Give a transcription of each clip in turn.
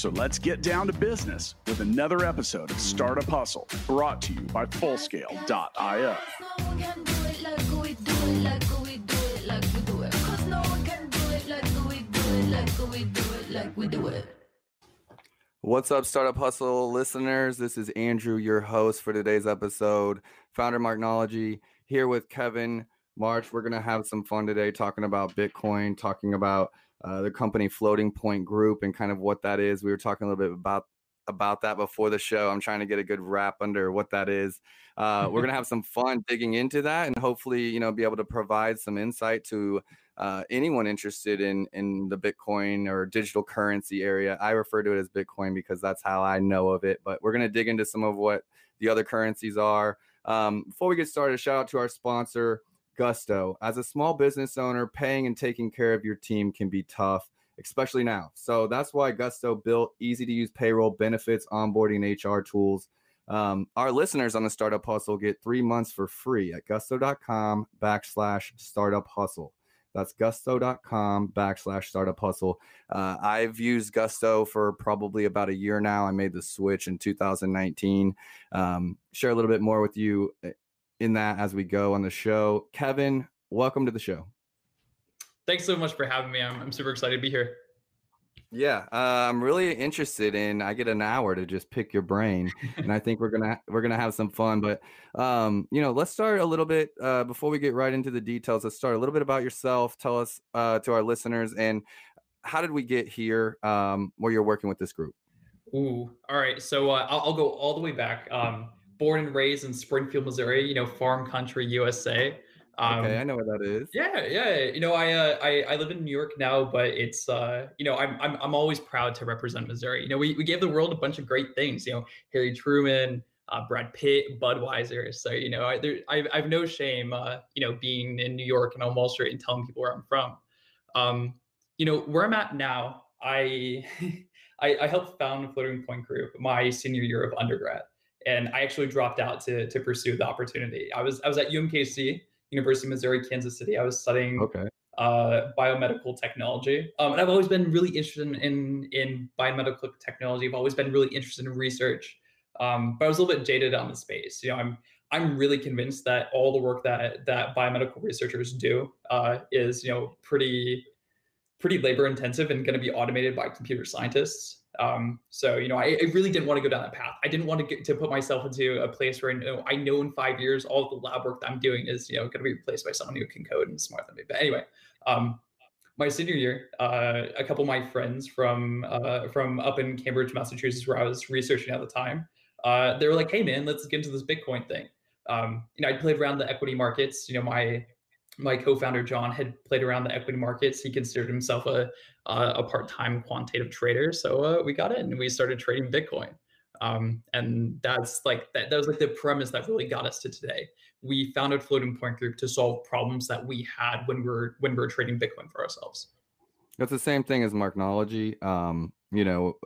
So let's get down to business with another episode of Startup Hustle brought to you by Fullscale.io. What's up, Startup Hustle listeners? This is Andrew, your host for today's episode, founder Marknology, here with Kevin March. We're going to have some fun today talking about Bitcoin, talking about uh, the company Floating Point Group and kind of what that is. We were talking a little bit about about that before the show. I'm trying to get a good wrap under what that is. Uh, we're gonna have some fun digging into that, and hopefully, you know, be able to provide some insight to uh, anyone interested in in the Bitcoin or digital currency area. I refer to it as Bitcoin because that's how I know of it. But we're gonna dig into some of what the other currencies are. Um, before we get started, shout out to our sponsor. Gusto. As a small business owner, paying and taking care of your team can be tough, especially now. So that's why Gusto built easy to use payroll benefits, onboarding, HR tools. Um, our listeners on the Startup Hustle get three months for free at gusto.com backslash startup hustle. That's gusto.com backslash startup hustle. Uh, I've used Gusto for probably about a year now. I made the switch in 2019. Um, share a little bit more with you in that as we go on the show. Kevin, welcome to the show. Thanks so much for having me. I'm, I'm super excited to be here. Yeah, uh, I'm really interested in. I get an hour to just pick your brain, and I think we're gonna we're gonna have some fun. But um, you know, let's start a little bit uh, before we get right into the details. Let's start a little bit about yourself. Tell us uh, to our listeners, and how did we get here? Um, where you're working with this group? Ooh, all right. So uh, I'll, I'll, go all the way back. Um, born and raised in Springfield, Missouri, you know, farm country, USA. Um, okay, I know what that is. Yeah, yeah. You know, I, uh, I I live in New York now, but it's uh, you know, I'm I'm I'm always proud to represent Missouri. You know, we we gave the world a bunch of great things. You know, Harry Truman, uh, Brad Pitt, Budweiser. So you know, I there I I've no shame, uh, you know, being in New York and on Wall Street and telling people where I'm from. Um, you know, where I'm at now, I I, I helped found Floating Point Group my senior year of undergrad and I actually dropped out to to pursue the opportunity. I was I was at UMKC, University of Missouri, Kansas City. I was studying okay. uh, biomedical technology, um, and I've always been really interested in, in, in biomedical technology. I've always been really interested in research, um, but I was a little bit jaded on the space. You know, I'm I'm really convinced that all the work that that biomedical researchers do uh, is you know pretty pretty labor intensive and going to be automated by computer scientists. Um, so you know, I, I, really didn't want to go down that path. I didn't want to get to put myself into a place where I know I know in five years all the lab work that I'm doing is you know going to be replaced by someone who can code and smarter than me. But anyway, um, my senior year, uh, a couple of my friends from uh, from up in Cambridge, Massachusetts, where I was researching at the time, uh, they were like, "Hey man, let's get into this Bitcoin thing." Um, you know, I played around the equity markets. You know, my my co-founder John had played around the equity markets. He considered himself a a part-time quantitative trader. So uh, we got in and we started trading Bitcoin. Um, and that's like that, that was like the premise that really got us to today. We founded Floating Point Group to solve problems that we had when we are when we are trading Bitcoin for ourselves. That's the same thing as Marknology. Um, you know,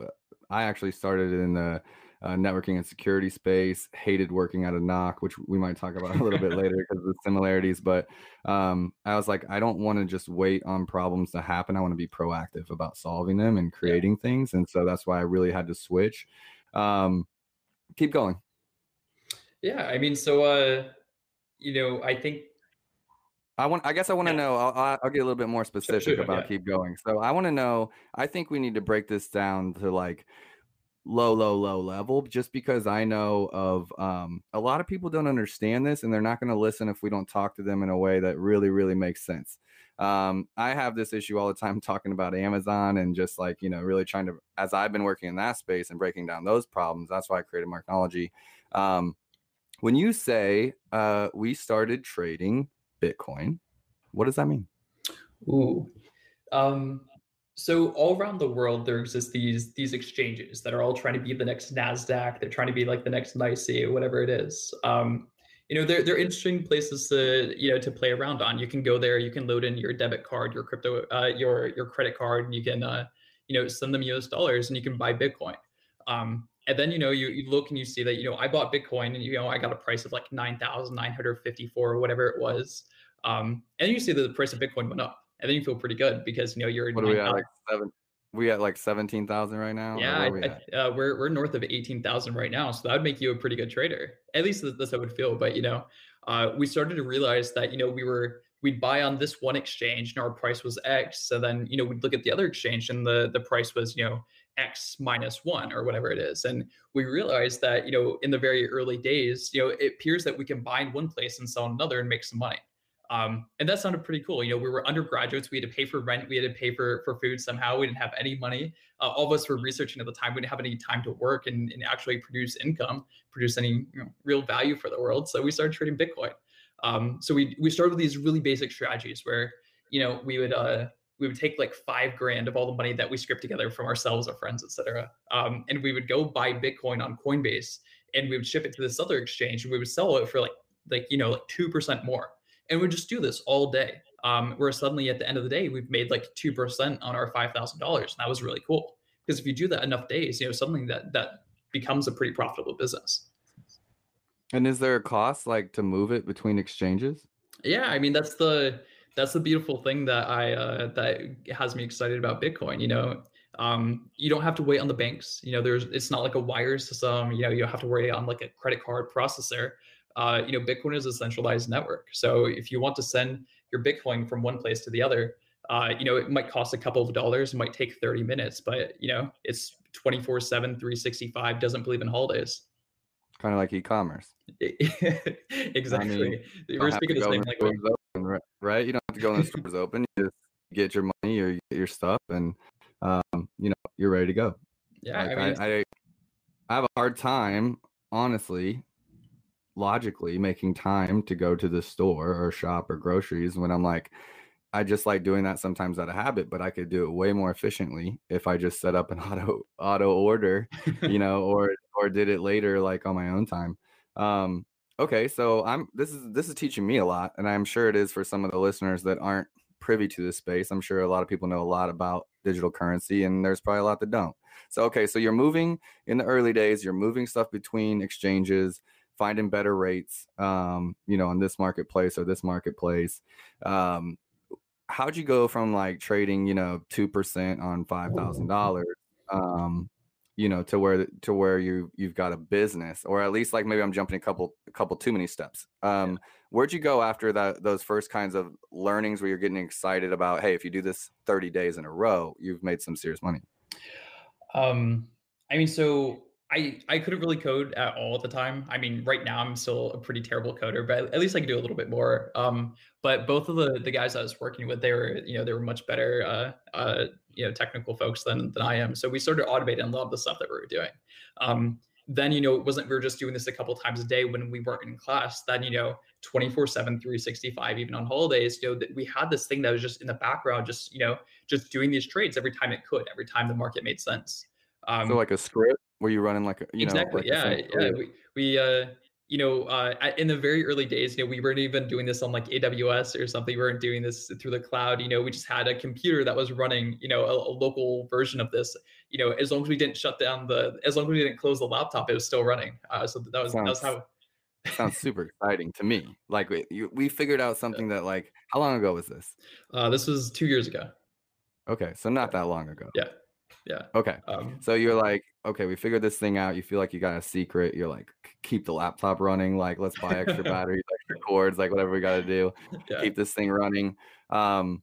I actually started in the uh, networking and security space. Hated working at a NOC, which we might talk about a little bit later because of the similarities. But um, I was like, I don't want to just wait on problems to happen. I want to be proactive about solving them and creating yeah. things. And so that's why I really had to switch. Um, keep going. Yeah, I mean, so uh, you know, I think I want. I guess I want to yeah. know. I'll, I'll, get a little bit more specific sure, about yeah. keep going. So I want to know. I think we need to break this down to like low, low, low level just because I know of um, a lot of people don't understand this and they're not going to listen if we don't talk to them in a way that really, really makes sense. Um, I have this issue all the time talking about Amazon and just like, you know, really trying to, as I've been working in that space and breaking down those problems, that's why I created Marknology. Um, when you say uh, we started trading Bitcoin, what does that mean? Ooh. Um, so all around the world, there exist these these exchanges that are all trying to be the next Nasdaq. They're trying to be like the next NYSE whatever it is. Um, you know they're they're interesting places to you know to play around on. You can go there, you can load in your debit card, your crypto, uh, your your credit card, and you can uh, you know send them US dollars, and you can buy Bitcoin. Um, and then you know you, you look and you see that you know I bought Bitcoin and you know I got a price of like nine thousand nine hundred fifty four or whatever it was, um, and you see that the price of Bitcoin went up, and then you feel pretty good because you know you're what are we at like seven we at like 17,000 right now? Yeah, we I, uh, we're, we're north of 18,000 right now. So that would make you a pretty good trader. At least that's how it would feel. But, you know, uh, we started to realize that, you know, we were, we'd buy on this one exchange and our price was X. So then, you know, we'd look at the other exchange and the, the price was, you know, X minus one or whatever it is. And we realized that, you know, in the very early days, you know, it appears that we can buy in one place and sell another and make some money. Um, and that sounded pretty cool. You know, we were undergraduates. We had to pay for rent. We had to pay for for food somehow. We didn't have any money. Uh, all of us were researching at the time. We didn't have any time to work and, and actually produce income, produce any you know, real value for the world. So we started trading Bitcoin. Um, so we we started with these really basic strategies where you know we would uh, we would take like five grand of all the money that we scraped together from ourselves, our friends, etc., um, and we would go buy Bitcoin on Coinbase and we would ship it to this other exchange and we would sell it for like like you know like two percent more and we just do this all day. Um, where suddenly at the end of the day, we've made like 2% on our $5,000. And that was really cool. Because if you do that enough days, you know, something that, that becomes a pretty profitable business. And is there a cost like to move it between exchanges? Yeah. I mean, that's the, that's the beautiful thing that I, uh, that has me excited about Bitcoin. You know, um, you don't have to wait on the banks. You know, there's, it's not like a wire system. You know, you don't have to worry on like a credit card processor uh, you know, Bitcoin is a centralized network. So if you want to send your Bitcoin from one place to the other, uh, you know, it might cost a couple of dollars, it might take 30 minutes, but you know, it's 24 7, 365, doesn't believe in holidays. Kind of like e-commerce. exactly. I mean, We're speaking the same language. Open, right? You don't have to go in the stores open. You just get your money or you get your stuff and um, you know, you're ready to go. Yeah. Like, I, mean, I, I, I have a hard time, honestly, logically making time to go to the store or shop or groceries when I'm like, I just like doing that sometimes out of habit, but I could do it way more efficiently if I just set up an auto auto order, you know, or or did it later like on my own time. Um, okay, so I'm this is this is teaching me a lot, and I'm sure it is for some of the listeners that aren't privy to this space. I'm sure a lot of people know a lot about digital currency, and there's probably a lot that don't. So okay, so you're moving in the early days, you're moving stuff between exchanges finding better rates, um, you know, on this marketplace or this marketplace. Um, how'd you go from like trading, you know, two percent on five thousand dollars, um, you know, to where to where you you've got a business, or at least like maybe I'm jumping a couple a couple too many steps. Um, yeah. Where'd you go after that? Those first kinds of learnings where you're getting excited about, hey, if you do this 30 days in a row, you've made some serious money. Um, I mean, so I I couldn't really code at all at the time. I mean, right now I'm still a pretty terrible coder, but at least I can do a little bit more. Um, but both of the the guys I was working with, they were you know they were much better uh, uh, you know technical folks than than I am. So we started automating a lot of the stuff that we were doing. Um, then you know it wasn't we were just doing this a couple times a day when we weren't in class. Then you know 24 7 365 even on holidays you know that we had this thing that was just in the background just you know just doing these trades every time it could every time the market made sense um, so like a script were you running like a, you exactly know, like yeah yeah we, we uh you know uh in the very early days you know we weren't even doing this on like aws or something we weren't doing this through the cloud you know we just had a computer that was running you know a, a local version of this you know as long as we didn't shut down the as long as we didn't close the laptop it was still running uh so that was sounds, that was how sounds super exciting to me like we, you, we figured out something that like how long ago was this? Uh this was two years ago. Okay so not that long ago. Yeah yeah. Okay. Um, so you're like, okay, we figured this thing out. You feel like you got a secret. You're like, keep the laptop running. Like, let's buy extra batteries, extra cords, like whatever we got to do. Yeah. Keep this thing running. Um,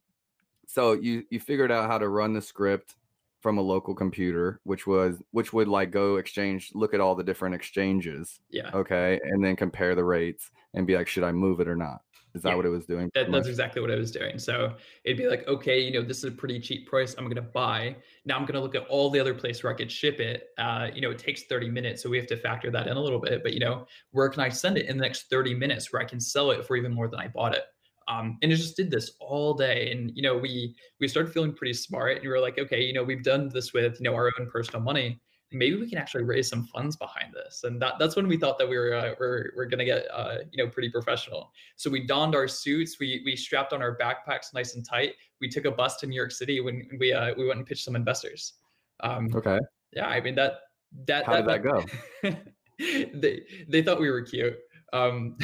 so you you figured out how to run the script from a local computer, which was which would like go exchange, look at all the different exchanges. Yeah. Okay, and then compare the rates and be like, should I move it or not? Is that yeah, what it was doing? That, that's exactly what I was doing. So it'd be like, okay, you know, this is a pretty cheap price. I'm going to buy. Now I'm going to look at all the other places where I could ship it. Uh, you know, it takes 30 minutes. So we have to factor that in a little bit. But, you know, where can I send it in the next 30 minutes where I can sell it for even more than I bought it? Um, and it just did this all day. And, you know, we, we started feeling pretty smart and we were like, okay, you know, we've done this with, you know, our own personal money. Maybe we can actually raise some funds behind this. And that, that's when we thought that we were uh, we're, we're gonna get uh, you know pretty professional. So we donned our suits, we we strapped on our backpacks nice and tight. We took a bus to New York City when we uh, we went and pitched some investors. Um, okay. Yeah, I mean that that how that, did that go? they they thought we were cute. Um,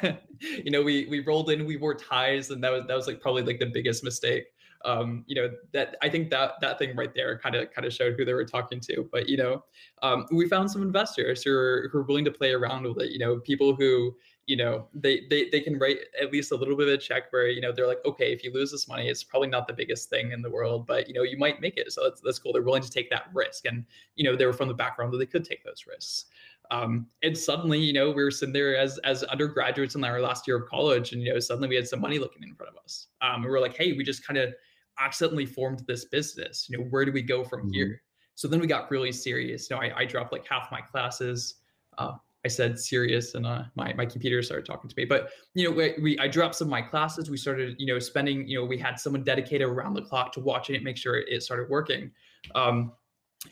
you know, we we rolled in, we wore ties, and that was that was like probably like the biggest mistake um, you know that I think that that thing right there kind of kind of showed who they were talking to. But you know, um, we found some investors who are who are willing to play around with it. You know, people who you know they they they can write at least a little bit of a check where you know they're like, okay, if you lose this money, it's probably not the biggest thing in the world, but you know you might make it. So that's that's cool. They're willing to take that risk, and you know they were from the background that they could take those risks. Um, and suddenly, you know, we were sitting there as as undergraduates in our last year of college, and you know, suddenly we had some money looking in front of us. Um, and we were like, hey, we just kind of accidentally formed this business. You know, where do we go from mm-hmm. here? So then we got really serious. You know, I, I dropped like half my classes. Uh, I said serious, and uh, my my computer started talking to me. But you know, we, we, I dropped some of my classes. We started, you know, spending. You know, we had someone dedicated around the clock to watching it, make sure it started working. Um,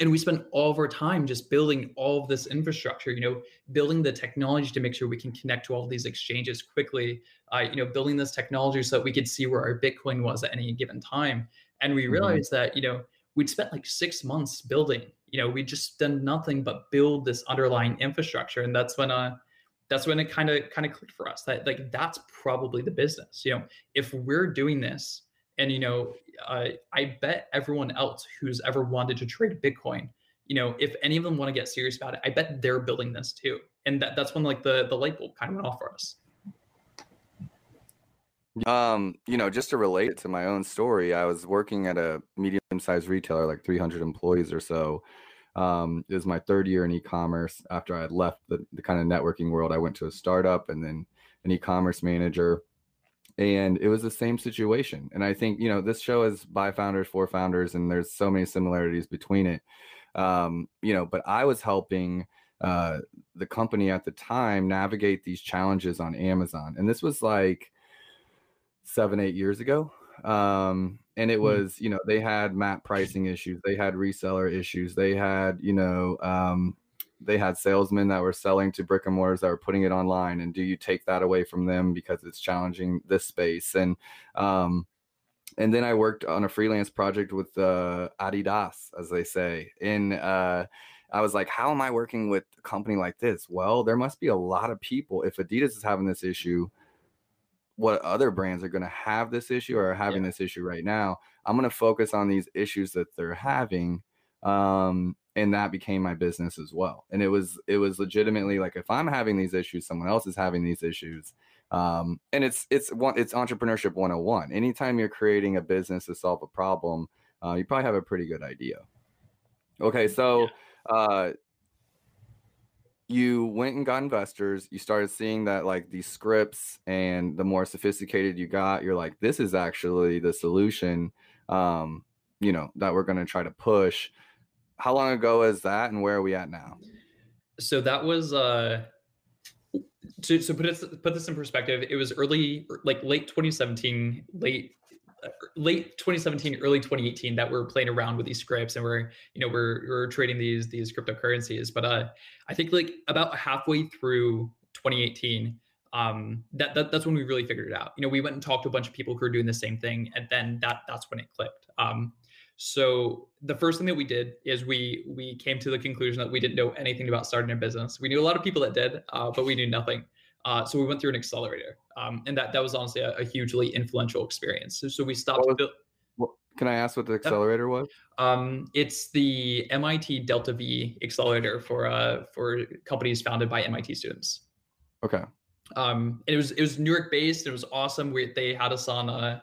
and we spent all of our time just building all of this infrastructure you know building the technology to make sure we can connect to all of these exchanges quickly uh, you know building this technology so that we could see where our bitcoin was at any given time and we mm-hmm. realized mm-hmm. that you know we'd spent like six months building you know we just done nothing but build this underlying infrastructure and that's when uh that's when it kind of kind of clicked for us that like that's probably the business you know if we're doing this and you know uh, i bet everyone else who's ever wanted to trade bitcoin you know if any of them want to get serious about it i bet they're building this too. And that, that's when like the the light bulb kind of went off for us. Um you know just to relate it to my own story i was working at a medium sized retailer like 300 employees or so. Um it was my third year in e-commerce. After i had left the, the kind of networking world i went to a startup and then an e-commerce manager and it was the same situation and i think you know this show is by founders for founders and there's so many similarities between it um, you know but i was helping uh, the company at the time navigate these challenges on amazon and this was like seven eight years ago um, and it hmm. was you know they had map pricing issues they had reseller issues they had you know um, they had salesmen that were selling to brick and mortars that were putting it online and do you take that away from them because it's challenging this space and um and then i worked on a freelance project with uh adidas as they say in uh I was like, how am I working with a company like this? Well, there must be a lot of people. If Adidas is having this issue, what other brands are going to have this issue or are having yeah. this issue right now? I'm going to focus on these issues that they're having um, and that became my business as well. And it was it was legitimately like if i'm having these issues someone else is having these issues um, and it's it's one it's entrepreneurship 101 anytime you're creating a business to solve a problem uh, you probably have a pretty good idea. Okay so uh, you went and got investors. You started seeing that like these scripts and the more sophisticated you got you're like this is actually the solution um, you know that we're going to try to push how long ago is that and where are we at now? So that was uh to, so put it put this in perspective it was early like late 2017 late late 2017 early 2018 that we're playing around with these scripts and we're you know we're we're trading these these cryptocurrencies. But uh i think like about halfway through 2018 um that, that that's when we really figured it out. You know we went and talked to a bunch of people who are doing the same thing and then that that's when it clicked. Um so the first thing that we did is we we came to the conclusion that we didn't know anything about starting a business. We knew a lot of people that did, uh, but we knew nothing. Uh, so we went through an accelerator, um, and that that was honestly a, a hugely influential experience. So, so we stopped. Was, what, can I ask what the accelerator was? Um, it's the MIT Delta V accelerator for uh, for companies founded by MIT students. Okay. Um, it was it was New York based. It was awesome. We they had us on uh,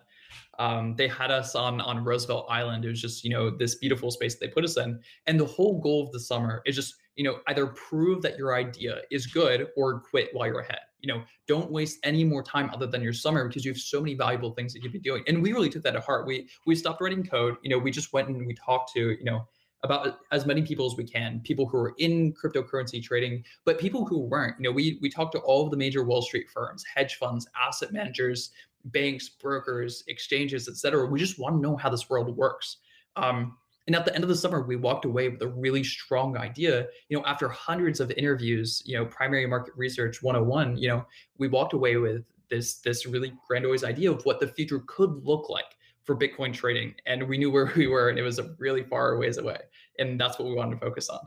um, they had us on on Roosevelt Island. It was just you know this beautiful space they put us in, and the whole goal of the summer is just you know either prove that your idea is good or quit while you're ahead. You know, don't waste any more time other than your summer because you have so many valuable things that you could be doing. And we really took that to heart. We we stopped writing code. You know, we just went and we talked to you know about as many people as we can people who are in cryptocurrency trading but people who weren't you know we we talked to all of the major wall street firms hedge funds asset managers banks, brokers, exchanges, et cetera. We just want to know how this world works. Um, And at the end of the summer, we walked away with a really strong idea. You know, after hundreds of interviews, you know, primary market research 101, you know, we walked away with this this really grandiose idea of what the future could look like for Bitcoin trading. And we knew where we were, and it was a really far ways away. And that's what we wanted to focus on.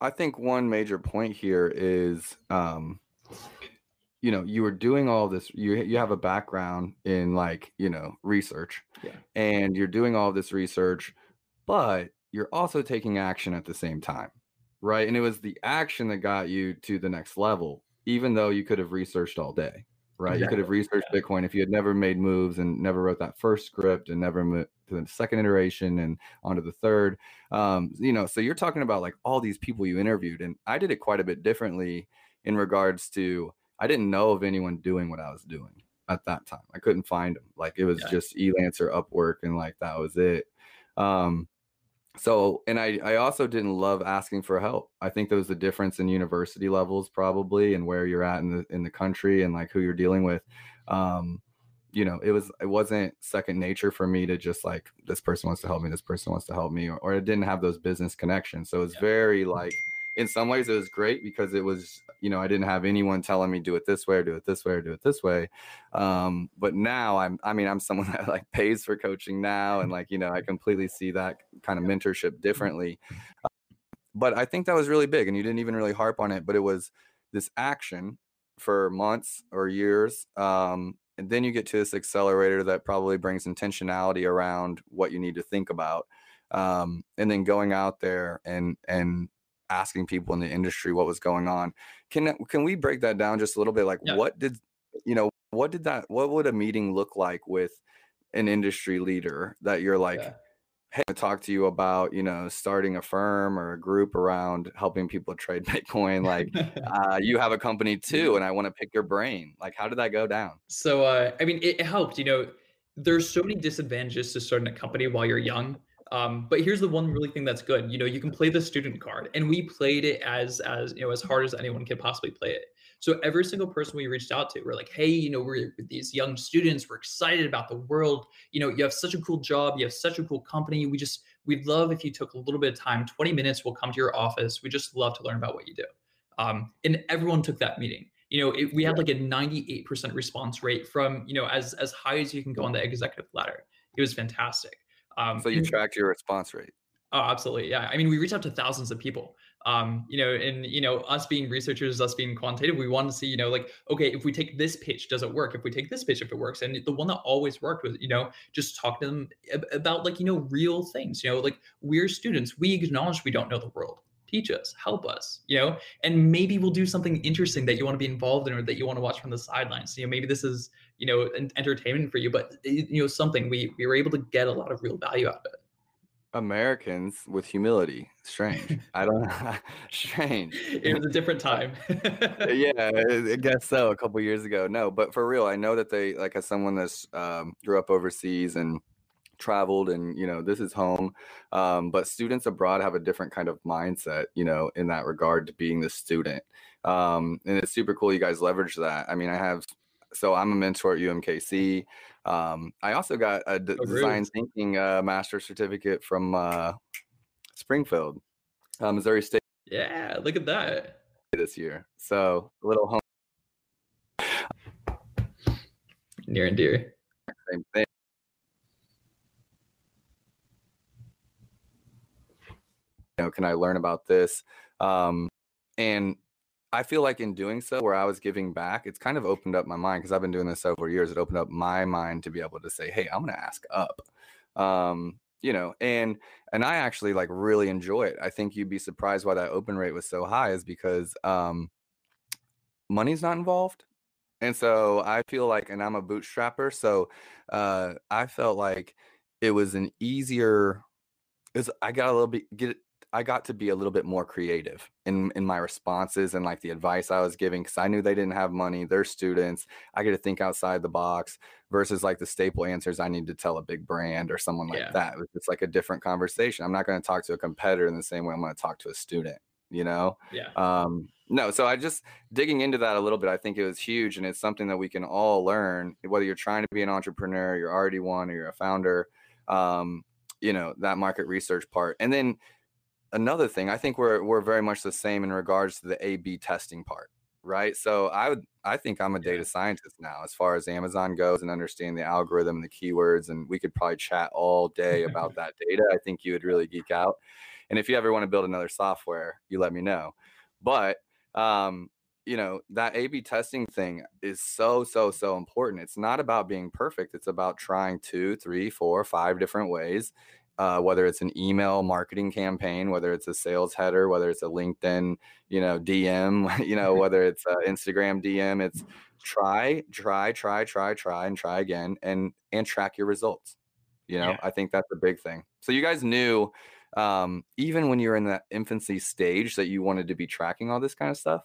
I think one major point here is um, you know you were doing all this you you have a background in like you know research yeah. and you're doing all this research but you're also taking action at the same time right and it was the action that got you to the next level even though you could have researched all day right exactly. you could have researched yeah. bitcoin if you had never made moves and never wrote that first script and never moved to the second iteration and onto the third um you know so you're talking about like all these people you interviewed and i did it quite a bit differently in regards to I didn't know of anyone doing what I was doing at that time. I couldn't find them. Like it was yeah. just Elancer, Upwork, and like that was it. Um, so and I I also didn't love asking for help. I think there was a difference in university levels probably and where you're at in the in the country and like who you're dealing with. Um, you know, it was it wasn't second nature for me to just like this person wants to help me, this person wants to help me, or, or it didn't have those business connections. So it's yeah. very like in some ways it was great because it was you know i didn't have anyone telling me do it this way or do it this way or do it this way. Um, but now i'm i mean i'm someone that like pays for coaching now and like you know i completely see that kind of mentorship differently. But i think that was really big and you didn't even really harp on it but it was this action for months or years um, and then you get to this accelerator that probably brings intentionality around what you need to think about um, and then going out there and and asking people in the industry what was going on. Can can we break that down just a little bit? Like, yeah. what did you know? What did that? What would a meeting look like with an industry leader that you're like? Yeah. Hey, I talk to you about you know starting a firm or a group around helping people trade Bitcoin. Like, uh, you have a company too, and I want to pick your brain. Like, how did that go down? So, uh, I mean, it helped. You know, there's so many disadvantages to starting a company while you're young um, but here's the one really thing that's good. You know, you can play the student card, and we played it as as you know as hard as anyone could possibly play it. So every single person we reached out to, we're like, hey, you know, we're these young students. We're excited about the world. You know, you have such a cool job. You have such a cool company. We just we'd love if you took a little bit of time, 20 minutes. We'll come to your office. We just love to learn about what you do. Um, and everyone took that meeting you know it, we had like a 98% response rate from you know as as high as you can go on the executive ladder it was fantastic um, so you tracked your response rate. Oh, absolutely. Yeah. I mean, we reached out to thousands of people. Um, you know, and you know, us being researchers, us being quantitative, we want to see, you know, like, okay, if we take this pitch, does it work? If we take this pitch, if it works, and the one that always worked was, you know, just talk to them about like, you know, real things. You know, like we're students, we acknowledge we don't know the world. Teach us, help us, you know, and maybe we'll do something interesting that you want to be involved in or that you want to watch from the sidelines. You know, maybe this is you know entertainment for you but you know something we we were able to get a lot of real value out of it Americans with humility. Strange. I don't know. Strange. It was a different time. yeah, I guess so. A couple years ago. No, but for real, I know that they like as someone that's um, grew up overseas and traveled and you know this is home um, but students abroad have a different kind of mindset you know in that regard to being the student um, and it's super cool you guys leverage that i mean i have so I'm a mentor at UMKC. Um, I also got a d- oh, design thinking uh, master certificate from uh, Springfield, uh, Missouri State. Yeah, look at that. This year, so a little home. Near and dear. Same thing. You know, can I learn about this? Um, and I feel like in doing so, where I was giving back, it's kind of opened up my mind because I've been doing this several years. It opened up my mind to be able to say, "Hey, I'm going to ask up," um, you know, and and I actually like really enjoy it. I think you'd be surprised why that open rate was so high is because um, money's not involved, and so I feel like, and I'm a bootstrapper, so uh, I felt like it was an easier. Is I got a little bit get I got to be a little bit more creative in in my responses and like the advice I was giving because I knew they didn't have money. They're students. I get to think outside the box versus like the staple answers I need to tell a big brand or someone like yeah. that. It's like a different conversation. I'm not going to talk to a competitor in the same way I'm going to talk to a student. You know? Yeah. Um, no, so I just digging into that a little bit. I think it was huge, and it's something that we can all learn. Whether you're trying to be an entrepreneur, you're already one, or you're a founder. Um, you know that market research part and then another thing i think we're we're very much the same in regards to the a b testing part right? So i would i think i'm a data yeah. scientist now as far as amazon goes and understanding the algorithm and the keywords and we could probably chat all day about that data. I think you would really geek out. And if you ever want to build another software you let me know. But um you know that a b testing thing is so so so important. It's not about being perfect. It's about trying two three four five different ways uh, whether it's an email marketing campaign whether it's a sales header whether it's a linkedin you know dm you know whether it's an instagram dm it's try try try try try and try again and and track your results you know yeah. i think that's a big thing so you guys knew um, even when you're in that infancy stage that you wanted to be tracking all this kind of stuff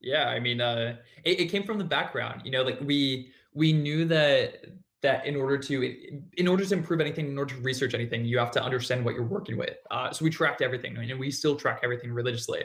yeah, I mean, uh, it, it came from the background. You know, like we we knew that that in order to in order to improve anything, in order to research anything, you have to understand what you're working with. Uh, so we tracked everything, and we still track everything religiously.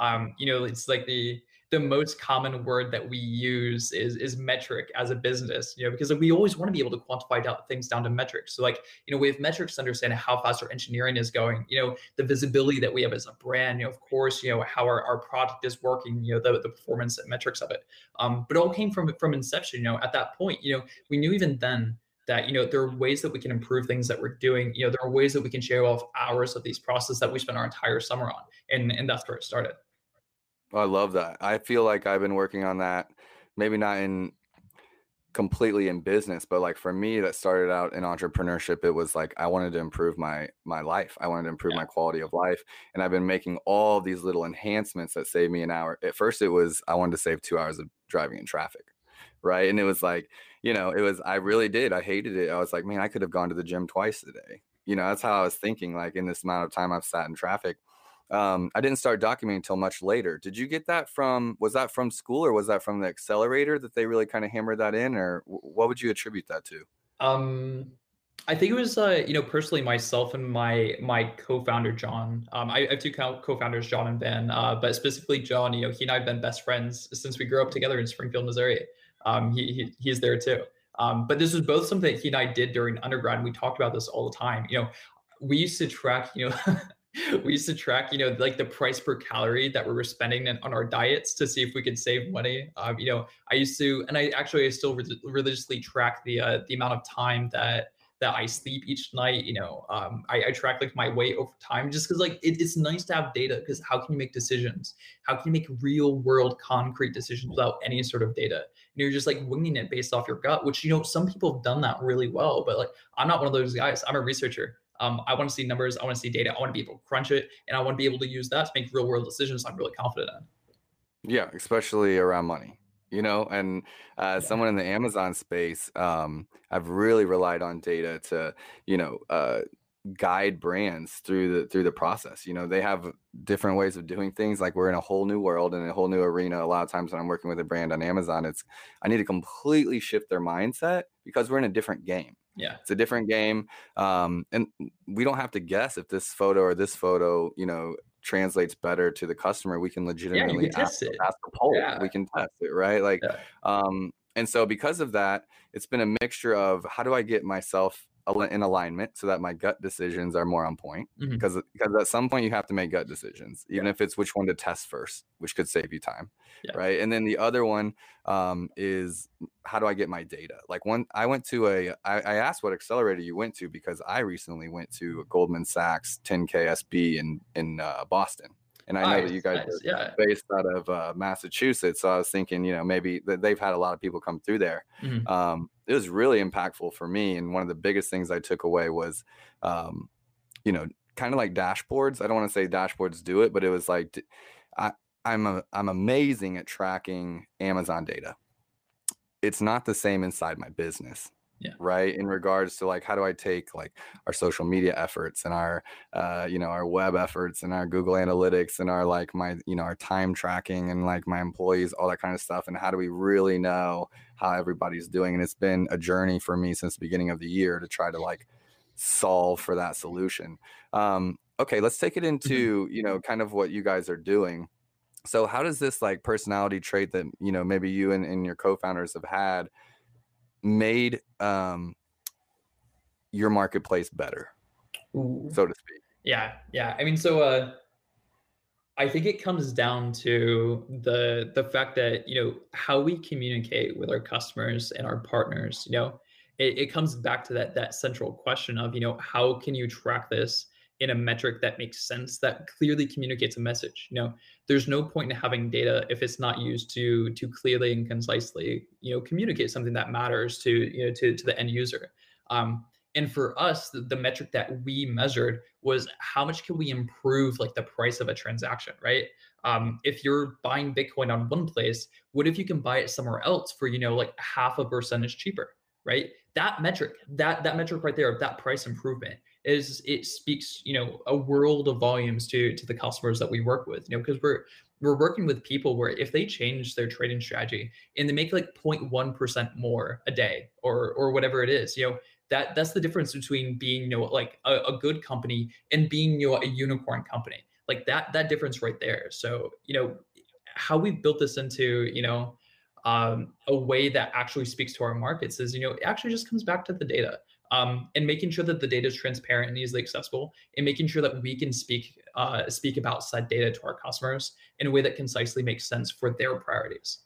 Um, you know, it's like the the most common word that we use is is metric as a business you know because like, we always want to be able to quantify down, things down to metrics so like you know we have metrics to understand how fast our engineering is going you know the visibility that we have as a brand you know of course you know how our, our product is working you know the, the performance metrics of it um but it all came from from inception you know at that point you know we knew even then that you know there are ways that we can improve things that we're doing you know there are ways that we can share off hours of these processes that we spent our entire summer on and and that's where it started I love that. I feel like I've been working on that, maybe not in completely in business, but like for me that started out in entrepreneurship, it was like I wanted to improve my my life. I wanted to improve yeah. my quality of life. And I've been making all these little enhancements that save me an hour. At first it was I wanted to save two hours of driving in traffic. Right. And it was like, you know, it was I really did. I hated it. I was like, man, I could have gone to the gym twice a day. You know, that's how I was thinking, like in this amount of time I've sat in traffic um, I didn't start documenting until much later. Did you get that from? Was that from school or was that from the accelerator that they really kind of hammered that in, or what would you attribute that to? Um, I think it was, uh, you know, personally myself and my my co-founder John. Um, I, have two co-founders, John and Ben, uh, but specifically John. You know, he and I have been best friends since we grew up together in Springfield, Missouri. Um, he, he he's there too. Um, but this was both something that he and I did during undergrad. And We talked about this all the time. You know, we used to track, you know, we used to track, you know, like the price per calorie that we were spending on our diets to see if we could save money. Um, you know, I used to, and I actually I still re- religiously track the uh, the amount of time that that I sleep each night. You know, um, I, I, track like my weight over time just because like it, it's nice to have data because how can you make decisions? How can you make real world concrete decisions without any sort of data? And you're just like winging it based off your gut, which you know some people have done that really well, but like I'm not one of those guys. I'm a researcher. Um, I want to see numbers. I want to see data. I want to be able to crunch it, and I want to be able to use that to make real world decisions. I'm really confident in. Yeah, especially around money. You know, and uh, yeah. someone in the Amazon space, um, I've really relied on data to, you know, uh, guide brands through the through the process. You know, they have different ways of doing things. Like we're in a whole new world and a whole new arena. A lot of times when I'm working with a brand on Amazon, it's I need to completely shift their mindset because we're in a different game yeah it's a different game um, and we don't have to guess if this photo or this photo you know translates better to the customer we can legitimately yeah, can ask, ask the poll yeah. we can test it right like yeah. um and so because of that it's been a mixture of how do i get myself in alignment so that my gut decisions are more on point mm-hmm. because because at some point you have to make gut decisions even yeah. if it's which one to test first which could save you time yeah. right and then the other one um, is how do i get my data like one i went to a I, I asked what accelerator you went to because i recently went to goldman sachs 10k sb in in uh, boston and I know that you guys nice, are yeah. based out of uh, Massachusetts. So I was thinking, you know, maybe they've had a lot of people come through there. Mm-hmm. Um, it was really impactful for me. And one of the biggest things I took away was, um, you know, kind of like dashboards. I don't want to say dashboards do it, but it was like, I, I'm a, I'm amazing at tracking Amazon data. It's not the same inside my business yeah. right in regards to like how do i take like our social media efforts and our uh you know our web efforts and our google analytics and our like my you know our time tracking and like my employees all that kind of stuff and how do we really know how everybody's doing and it's been a journey for me since the beginning of the year to try to like solve for that solution um okay let's take it mm-hmm. into you know kind of what you guys are doing so how does this like personality trait that you know maybe you and, and your co-founders have had made um, your marketplace better? Ooh. so to speak. Yeah, yeah. I mean, so uh, I think it comes down to the the fact that you know how we communicate with our customers and our partners. You know, it, it comes back to that that central question of you know how can you track this in a metric that makes sense that clearly communicates a message you know? There's no point in having data if it's not used to to clearly and concisely you know communicate something that matters to you know to, to the end user. Um, and for us the, the metric that we measured was how much can we improve like the price of a transaction right? Um, if you're buying bitcoin on one place what if you can buy it somewhere else for you know like half a percentage cheaper right? That metric that that metric right there of that price improvement is it speaks you know a world of volumes to to the customers that we work with you know because we're we're working with people where if they change their trading strategy and they make like 0.1% more a day or or whatever it is you know that that's the difference between being you know like a, a good company and being you know a unicorn company. Like that that difference right there. So you know how we've built this into you know um, a way that actually speaks to our markets is you know it actually just comes back to the data um, and making sure that the data is transparent and easily accessible, and making sure that we can speak uh, speak about said data to our customers in a way that concisely makes sense for their priorities.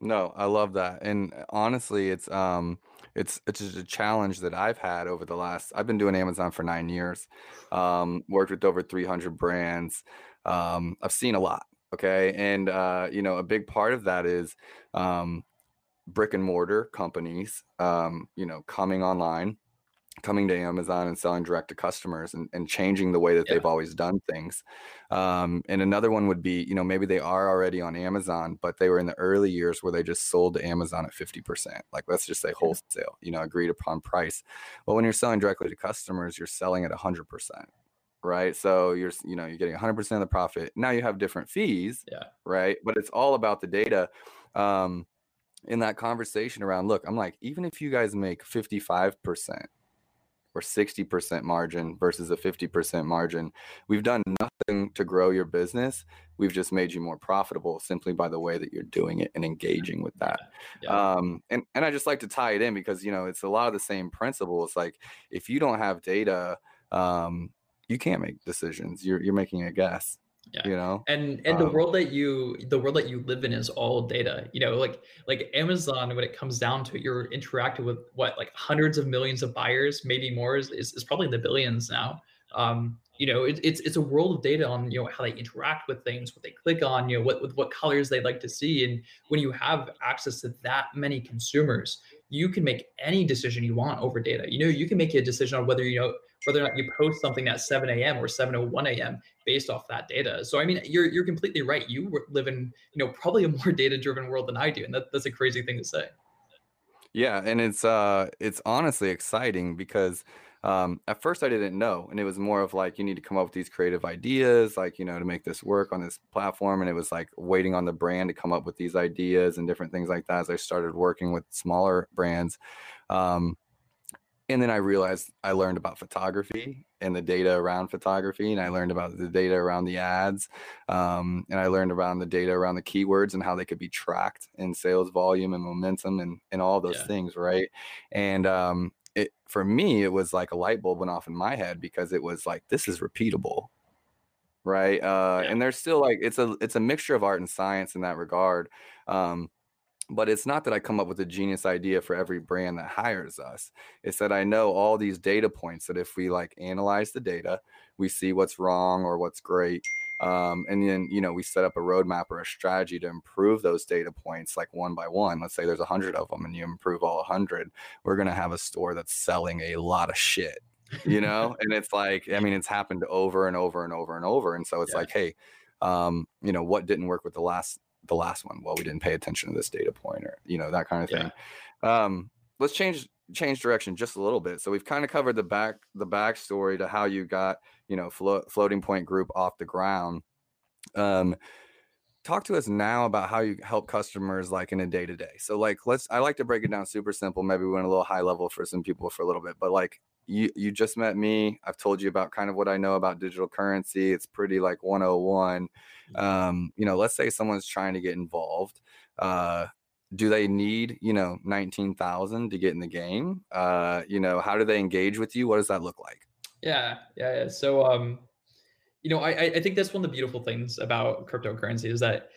No, I love that, and uh, honestly, it's um, it's it's just a challenge that I've had over the last. I've been doing Amazon for nine years, um, worked with over three hundred brands. Um, I've seen a lot. Okay, and uh, you know, a big part of that is um, brick and mortar companies, um, you know, coming online, coming to Amazon and selling direct to customers and, and changing the way that yeah. they've always done things. Um, and another one would be, you know, maybe they are already on Amazon, but they were in the early years where they just sold to Amazon at 50%. Like let's just say wholesale, you know, agreed upon price. But when you're selling directly to customers, you're selling at 100%. Right. So you're, you know, you're getting 100% of the profit. Now you have different fees. Yeah. Right. But it's all about the data. Um, in that conversation around look i'm like even if you guys make 55% or 60% margin versus a 50% margin we've done nothing to grow your business. We've just made you more profitable simply by the way that you're doing it and engaging with that. Yeah, yeah. um and and i just like to tie it in because you know it's a lot of the same principles like if you don't have data um you can't make decisions. You're you're making a guess yeah. you know and and um, the world that you the world that you live in is all data you know like like amazon when it comes down to it you're interacting with what like hundreds of millions of buyers maybe more is, is, is probably the billions now um you know it, it's it's a world of data on you know how they interact with things what they click on you know what with what colors they like to see and when you have access to that many consumers you can make any decision you want over data you know you can make a decision on whether you know whether or not you post something at 7 a.m. or 7:01 a.m. based off that data. So I mean, you're you're completely right. You live in you know probably a more data driven world than I do, and that, that's a crazy thing to say. Yeah, and it's uh it's honestly exciting because um, at first I didn't know, and it was more of like you need to come up with these creative ideas, like you know, to make this work on this platform, and it was like waiting on the brand to come up with these ideas and different things like that. As I started working with smaller brands, um, and then I realized I learned about photography and the data around photography, and I learned about the data around the ads, um, and I learned around the data around the keywords and how they could be tracked in sales volume and momentum and and all those yeah. things, right? And um, it for me, it was like a light bulb went off in my head because it was like this is repeatable, right? Uh, yeah. And there's still like it's a it's a mixture of art and science in that regard. Um, but it's not that I come up with a genius idea for every brand that hires us. It's that I know all these data points that if we like analyze the data, we see what's wrong or what's great. Um, and then, you know, we set up a roadmap or a strategy to improve those data points like one by one. Let's say there's a hundred of them and you improve all a hundred. We're going to have a store that's selling a lot of shit, you know? and it's like, I mean, it's happened over and over and over and over. And so it's yeah. like, hey, um, you know, what didn't work with the last the last one well we didn't pay attention to this data point or you know that kind of thing. Yeah. um let's change change direction just a little bit. So we've kind of covered the back the backstory to how you got you know flo- floating point group off the ground. Um talk to us now about how you help customers like in a day to day so like let's i like to break it down super simple maybe we went a little high level for some people for a little bit but like you you just met me. I've told you about kind of what i know about digital currency. It's pretty like 101 mm-hmm. um you know let's say someone's trying to get involved uh do they need you know 19,000 to get in the game? Uh you know how do they engage with you? What does that look like? Yeah, yeah, yeah. So, um, you know, I I think that's one of the beautiful things about cryptocurrency is that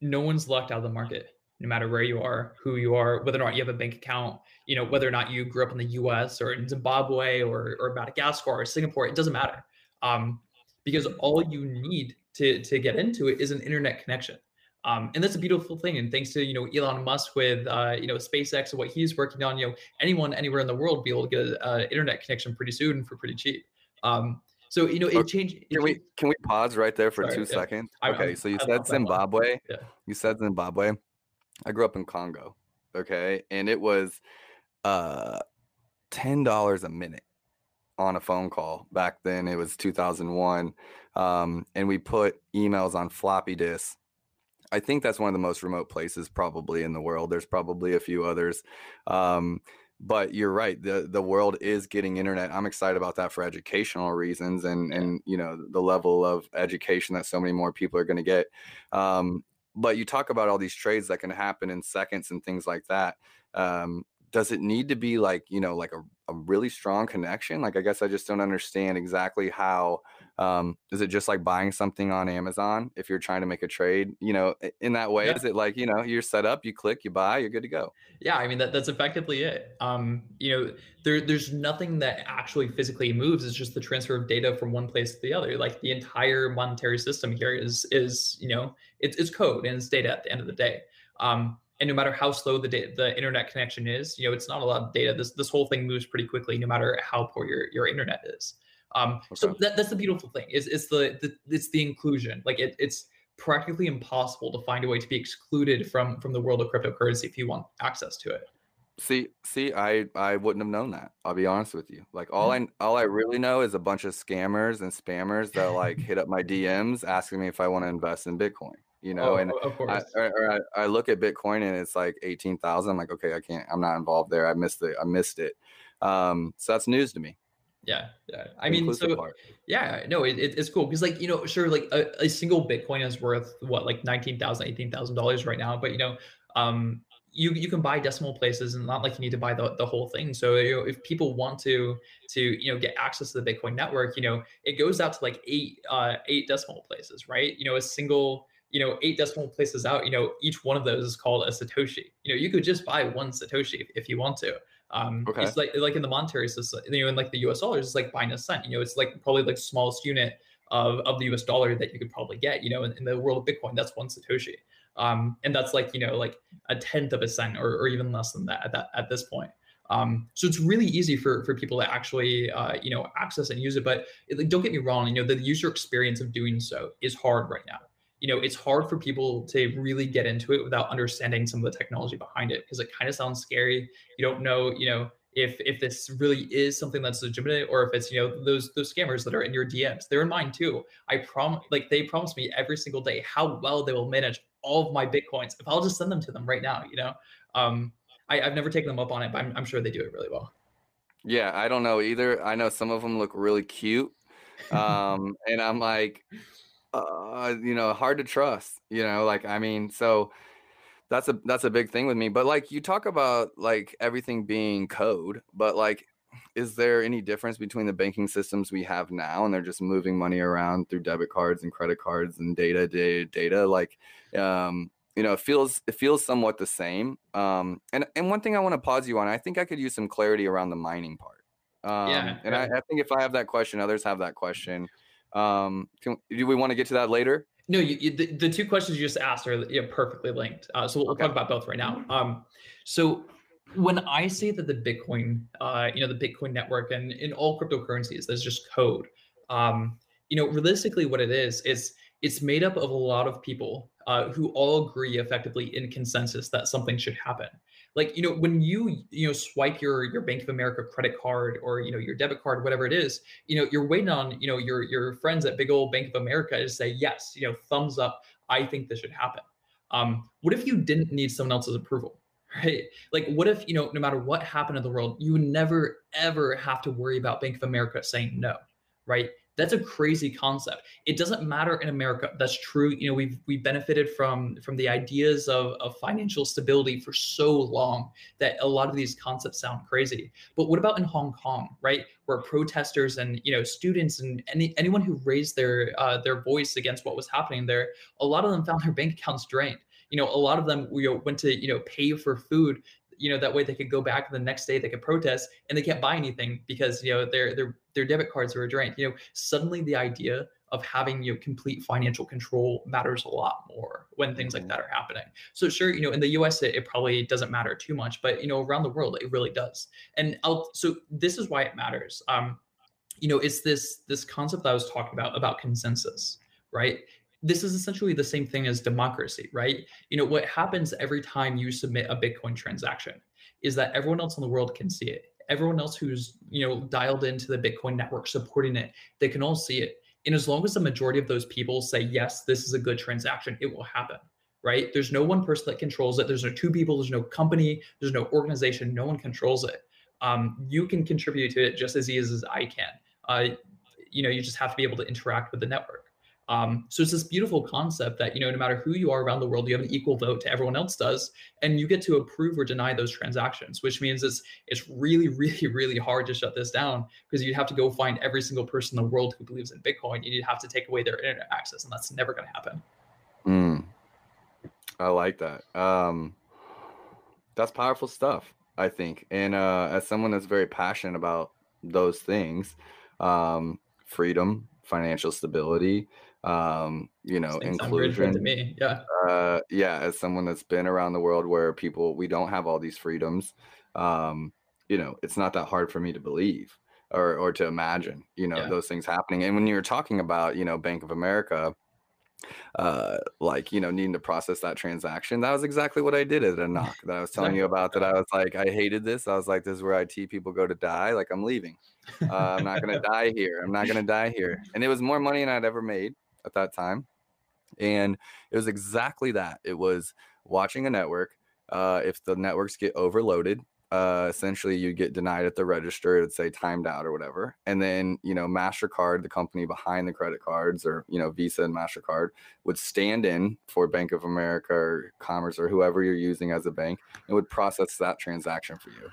no one's locked out of the market, no matter where you are, who you are, whether or not you have a bank account, you know, whether or not you grew up in the U.S. or in Zimbabwe or or Madagascar or Singapore, it doesn't matter, um, because all you need to to get into it is an internet connection. Um, and that's a beautiful thing. And thanks to you know Elon Musk with uh, you know SpaceX and what he's working on, you know anyone anywhere in the world will be able to get an internet connection pretty soon for pretty cheap. Um, so you know it changed. It can we can we pause right there for Sorry, two yeah. seconds? Okay, so you I, said Zimbabwe. Yeah. You said Zimbabwe. I grew up in Congo. Okay, and it was uh ten dollars a minute on a phone call back then. It was 2001, um, and we put emails on floppy disks I think that's one of the most remote places probably in the world. There's probably a few others. Um, but you're right. The the world is getting internet. I'm excited about that for educational reasons and and you know the level of education that so many more people are going to get. Um, but you talk about all these trades that can happen in seconds and things like that. Um, does it need to be like you know like a, a really strong connection? Like i guess i just don't understand exactly how um is it just like buying something on amazon if you're trying to make a trade? You know in that way yeah. is it like you know you're set up you click you buy you're good to go. Yeah i mean that, that's effectively it. Um you know there there's nothing that actually physically moves it's just the transfer of data from one place to the other. Like the entire monetary system here is is you know it's, it's code and it's data at the end of the day. Um and no matter how slow the data, the internet connection is, you know, it's not a lot of data. This this whole thing moves pretty quickly, no matter how poor your your internet is. Um, okay. So that, that's the beautiful thing is it's the, the it's the inclusion. Like it, it's practically impossible to find a way to be excluded from from the world of cryptocurrency if you want access to it. See, see, I I wouldn't have known that. I'll be honest with you. Like all I all I really know is a bunch of scammers and spammers that like hit up my DMs asking me if I want to invest in Bitcoin you know, oh, and of course. I, or, I, I, look at Bitcoin and it's like 18,000. I'm like, okay, I can't, I'm not involved there. I missed it. I missed it. Um, so that's news to me. Yeah. Yeah. I mean, so part. yeah, no, it, it, it's cool. Cause like, you know, sure. Like a, a single Bitcoin is worth what, like $19,000, $18,000 right now. But you know, um, you you can buy decimal places and not like you need to buy the, the whole thing so you know if people want to to you know get access to the bitcoin network you know it goes out to like eight uh eight decimal places right you know a single you know, eight decimal places out, you know, each one of those is called a Satoshi. You know, you could just buy one Satoshi if, if you want to. Um, okay. It's like like in the monetary system, you know, in like the U.S. dollars, it's like buying a cent. You know, it's like probably like smallest unit of, of the U.S. dollar that you could probably get. You know, in, in the world of Bitcoin, that's one Satoshi, um, and that's like you know like a tenth of a cent or, or even less than that at that at this point. Um, so it's really easy for for people to actually uh, you know access and use it. But it, like, don't get me wrong, you know, the user experience of doing so is hard right now you know it's hard for people to really get into it without understanding some of the technology behind it because it kind of sounds scary. You don't know you know if if this really is something that's legitimate or if it's you know those those scammers that are in your dms they're in mine too. I promise like they promise me every single day how well they will manage all of my bitcoins if i'll just send them to them right now you know? Um I, i've never taken them up on it but I'm, I'm sure they do it really well. Yeah i don't know either. I know some of them look really cute um and i'm like uh, you know, hard to trust, you know, like, I mean, so that's a, that's a big thing with me, but like you talk about like everything being code, but like, is there any difference between the banking systems we have now and they're just moving money around through debit cards and credit cards and data, data, data? Like, um, you know, it feels it feels somewhat the same. Um, and and one thing I want to pause you on, I think I could use some clarity around the mining part. Um, yeah, and yeah. I, I, think if I have that question, others have that question. Um, can, do we want to get to that later? No, you, you, the, the two questions you just asked are you know, perfectly linked. Uh, so we'll, okay. talk about both right now. Um, so when I say that the Bitcoin, uh, you know, the Bitcoin network and in all cryptocurrencies, there's just code. Um, you know, realistically, what it is is it's made up of a lot of people uh, who all agree effectively in consensus that something should happen like you know when you you know swipe your your bank of america credit card or you know your debit card whatever it is you know you're waiting on you know your your friends at big old bank of america to say yes you know thumbs up i think this should happen. Um what if you didn't need someone else's approval right? Like what if you know no matter what happened in the world you would never ever have to worry about bank of america saying no right That's a crazy concept. It doesn't matter in America. That's true. You know, we've we've benefited from from the ideas of, of financial stability for so long that a lot of these concepts sound crazy. But what about in Hong Kong, right? Where protesters and you know students and any anyone who raised their uh, their voice against what was happening there, a lot of them found their bank accounts drained you know a lot of them you know, went to you know pay for food you know that way they could go back the next day they could protest and they can't buy anything because you know their their their debit cards were drained. You know suddenly the idea of having you know complete financial control matters a lot more when things like mm-hmm. that are happening. So sure you know in the us it, it probably doesn't matter too much but you know around the world it really does. And I'll, so this is why it matters. Um you know it's this this concept that i was talking about about consensus right this is essentially the same thing as democracy, right? You know, what happens every time you submit a Bitcoin transaction is that everyone else in the world can see it. Everyone else who's, you know, dialed into the Bitcoin network supporting it, they can all see it. And as long as the majority of those people say, yes, this is a good transaction, it will happen, right? There's no one person that controls it. There's no two people, there's no company, there's no organization, no one controls it. Um, you can contribute to it just as easy as I can. Uh, you know, you just have to be able to interact with the network. Um, so it's this beautiful concept that you know no matter who you are around the world, you have an equal vote to everyone else does, and you get to approve or deny those transactions. Which means it's it's really really really hard to shut this down because you'd have to go find every single person in the world who believes in Bitcoin. and you'd have to take away their internet access, and that's never going to happen. Mm. I like that. Um, that's powerful stuff. I think, and uh, as someone that's very passionate about those things, um, freedom, financial stability um you know inclusion to me. Yeah. uh yeah as someone that's been around the world where people we don't have all these freedoms um you know it's not that hard for me to believe or or to imagine you know yeah. those things happening. And when you're talking about you know bank of america uh like you know needing to process that transaction that was exactly what i did at a NOC. That i was telling you about that i was like i hated this. I was like this is where it people go to die. Like i'm leaving. Uh, i'm not gonna die here. I'm not gonna die here. And it was more money than i'd ever made at that time. And it was exactly that. It was watching a network. Uh, if the networks get overloaded, uh, essentially you get denied at the register. It'd say timed out or whatever. And then, you know, MasterCard, the company behind the credit cards or, you know, Visa and MasterCard would stand in for Bank of America or Commerce or whoever you're using as a bank and would process that transaction for you.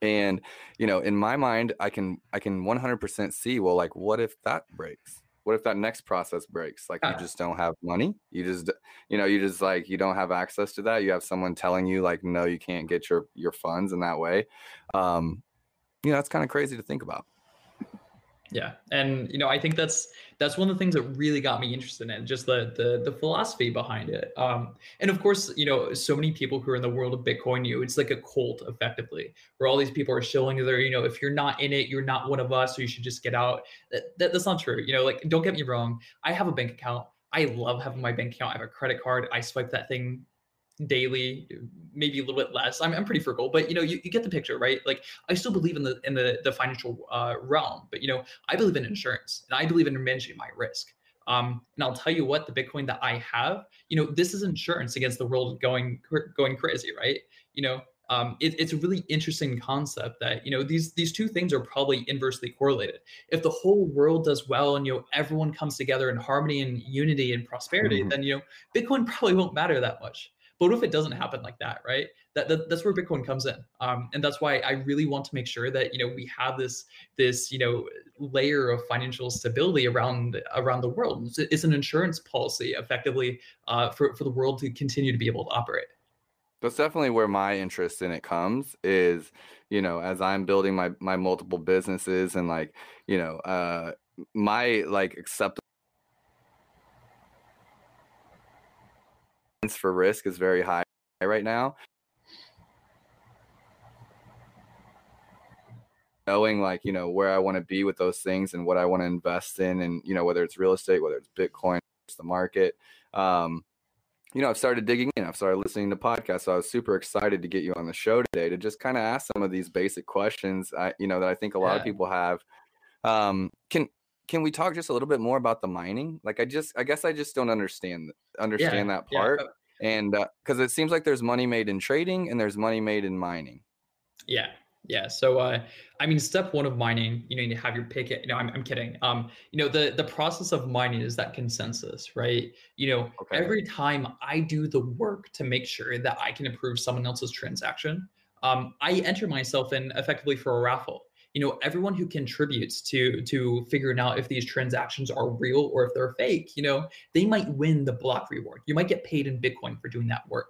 And, you know, in my mind, I can, I can 100% see, well, like, what if that breaks? What if that next process breaks? Like you just don't have money? You just you know you just like you don't have access to that? You have someone telling you like no you can't get your your funds in that way? Um you know that's kind of crazy to think about yeah, and you know, I think that's that's one of the things that really got me interested in just the the the philosophy behind it. Um, and of course, you know, so many people who are in the world of Bitcoin, you it's like a cult effectively, where all these people are shilling their, you know, if you're not in it, you're not one of us, or you should just get out. That, that that's not true. You know, like don't get me wrong, I have a bank account. I love having my bank account. I have a credit card. I swipe that thing daily maybe a little bit less i'm, I'm pretty frugal but you know you, you get the picture right like i still believe in the in the, the financial uh, realm but you know i believe in insurance and i believe in managing my risk um, and I'll tell you what, the Bitcoin that I have, you know, this is insurance against the world going going crazy, right? You know, um, it, it's a really interesting concept that you know these these two things are probably inversely correlated. If the whole world does well and you know everyone comes together in harmony and unity and prosperity, mm-hmm. then you know Bitcoin probably won't matter that much. But what if it doesn't happen like that, right? That, that that's where Bitcoin comes in, um, and that's why I really want to make sure that you know we have this this you know layer of financial stability around around the world. It's, it's an insurance policy, effectively, uh, for for the world to continue to be able to operate. That's definitely where my interest in it comes. Is you know as I'm building my my multiple businesses and like you know uh my like acceptable for risk is very high right now. Knowing like, you know, where I want to be with those things and what I want to invest in and, you know, whether it's real estate, whether it's Bitcoin, it's the market. Um, you know, I've started digging in. I've started listening to podcasts. So I was super excited to get you on the show today to just kind of ask some of these basic questions. I, you know, that I think a lot yeah. of people have. Um, can can we talk just a little bit more about the mining? Like I just I guess I just don't understand understand yeah, that part. Yeah. And uh, cuz it seems like there's money made in trading and there's money made in mining. Yeah. Yeah. So, uh, I mean, step one of mining, you know, you have your pick. You know, I'm, I'm kidding. Um, you know, the the process of mining is that consensus, right? You know, okay. every time I do the work to make sure that I can improve someone else's transaction, um, I enter myself in effectively for a raffle. You know, everyone who contributes to to figuring out if these transactions are real or if they're fake, you know, they might win the block reward. You might get paid in Bitcoin for doing that work.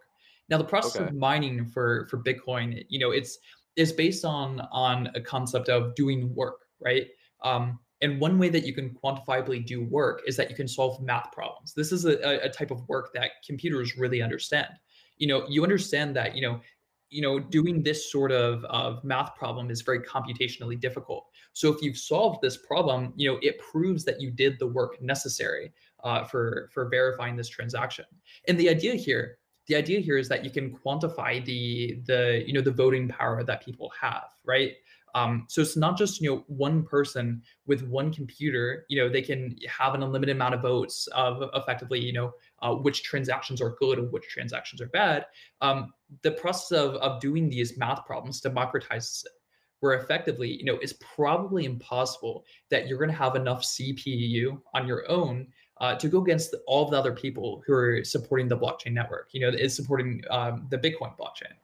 Now, the process okay. of mining for for Bitcoin, you know, it's is based on on a concept of doing work, right? Um, and one way that you can quantifiably do work is that you can solve math problems. This is a, a type of work that computers really understand. You know, you understand that you know you know doing this sort of, of math problem is very computationally difficult. So if you've solved this problem you know it proves that you did the work necessary uh, for for verifying this transaction. And the idea here the idea here is that you can quantify the the you know the voting power that people have right? Um, so it's not just you know one person with one computer you know they can have an unlimited amount of votes of effectively you know uh, which transactions are good and which transactions are bad. Um, the process of, of doing these math problems democratizes it where effectively you know it's probably impossible that you're going to have enough cpu on your own uh, to go against the, all the other people who are supporting the blockchain network. You know, is supporting um, the Bitcoin blockchain.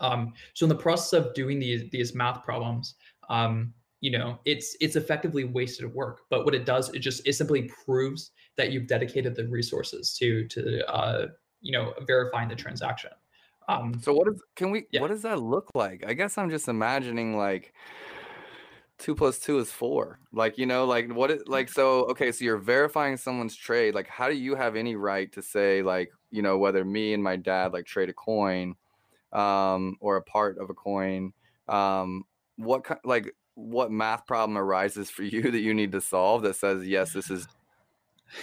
Um, so in the process of doing these these math problems, um, you know, it's it's effectively wasted work. But what it does, it just it simply proves that you've dedicated the resources to to uh, you know verifying the transaction. Um, so what is can we yeah. what does that look like? I guess I'm just imagining like two plus two is four. Like, you know, like what it like so okay, so you're verifying someone's trade. Like, how do you have any right to say, like, you know, whether me and my dad like trade a coin um or a part of a coin? Um, what kind like what math problem arises for you that you need to solve that says yes, this is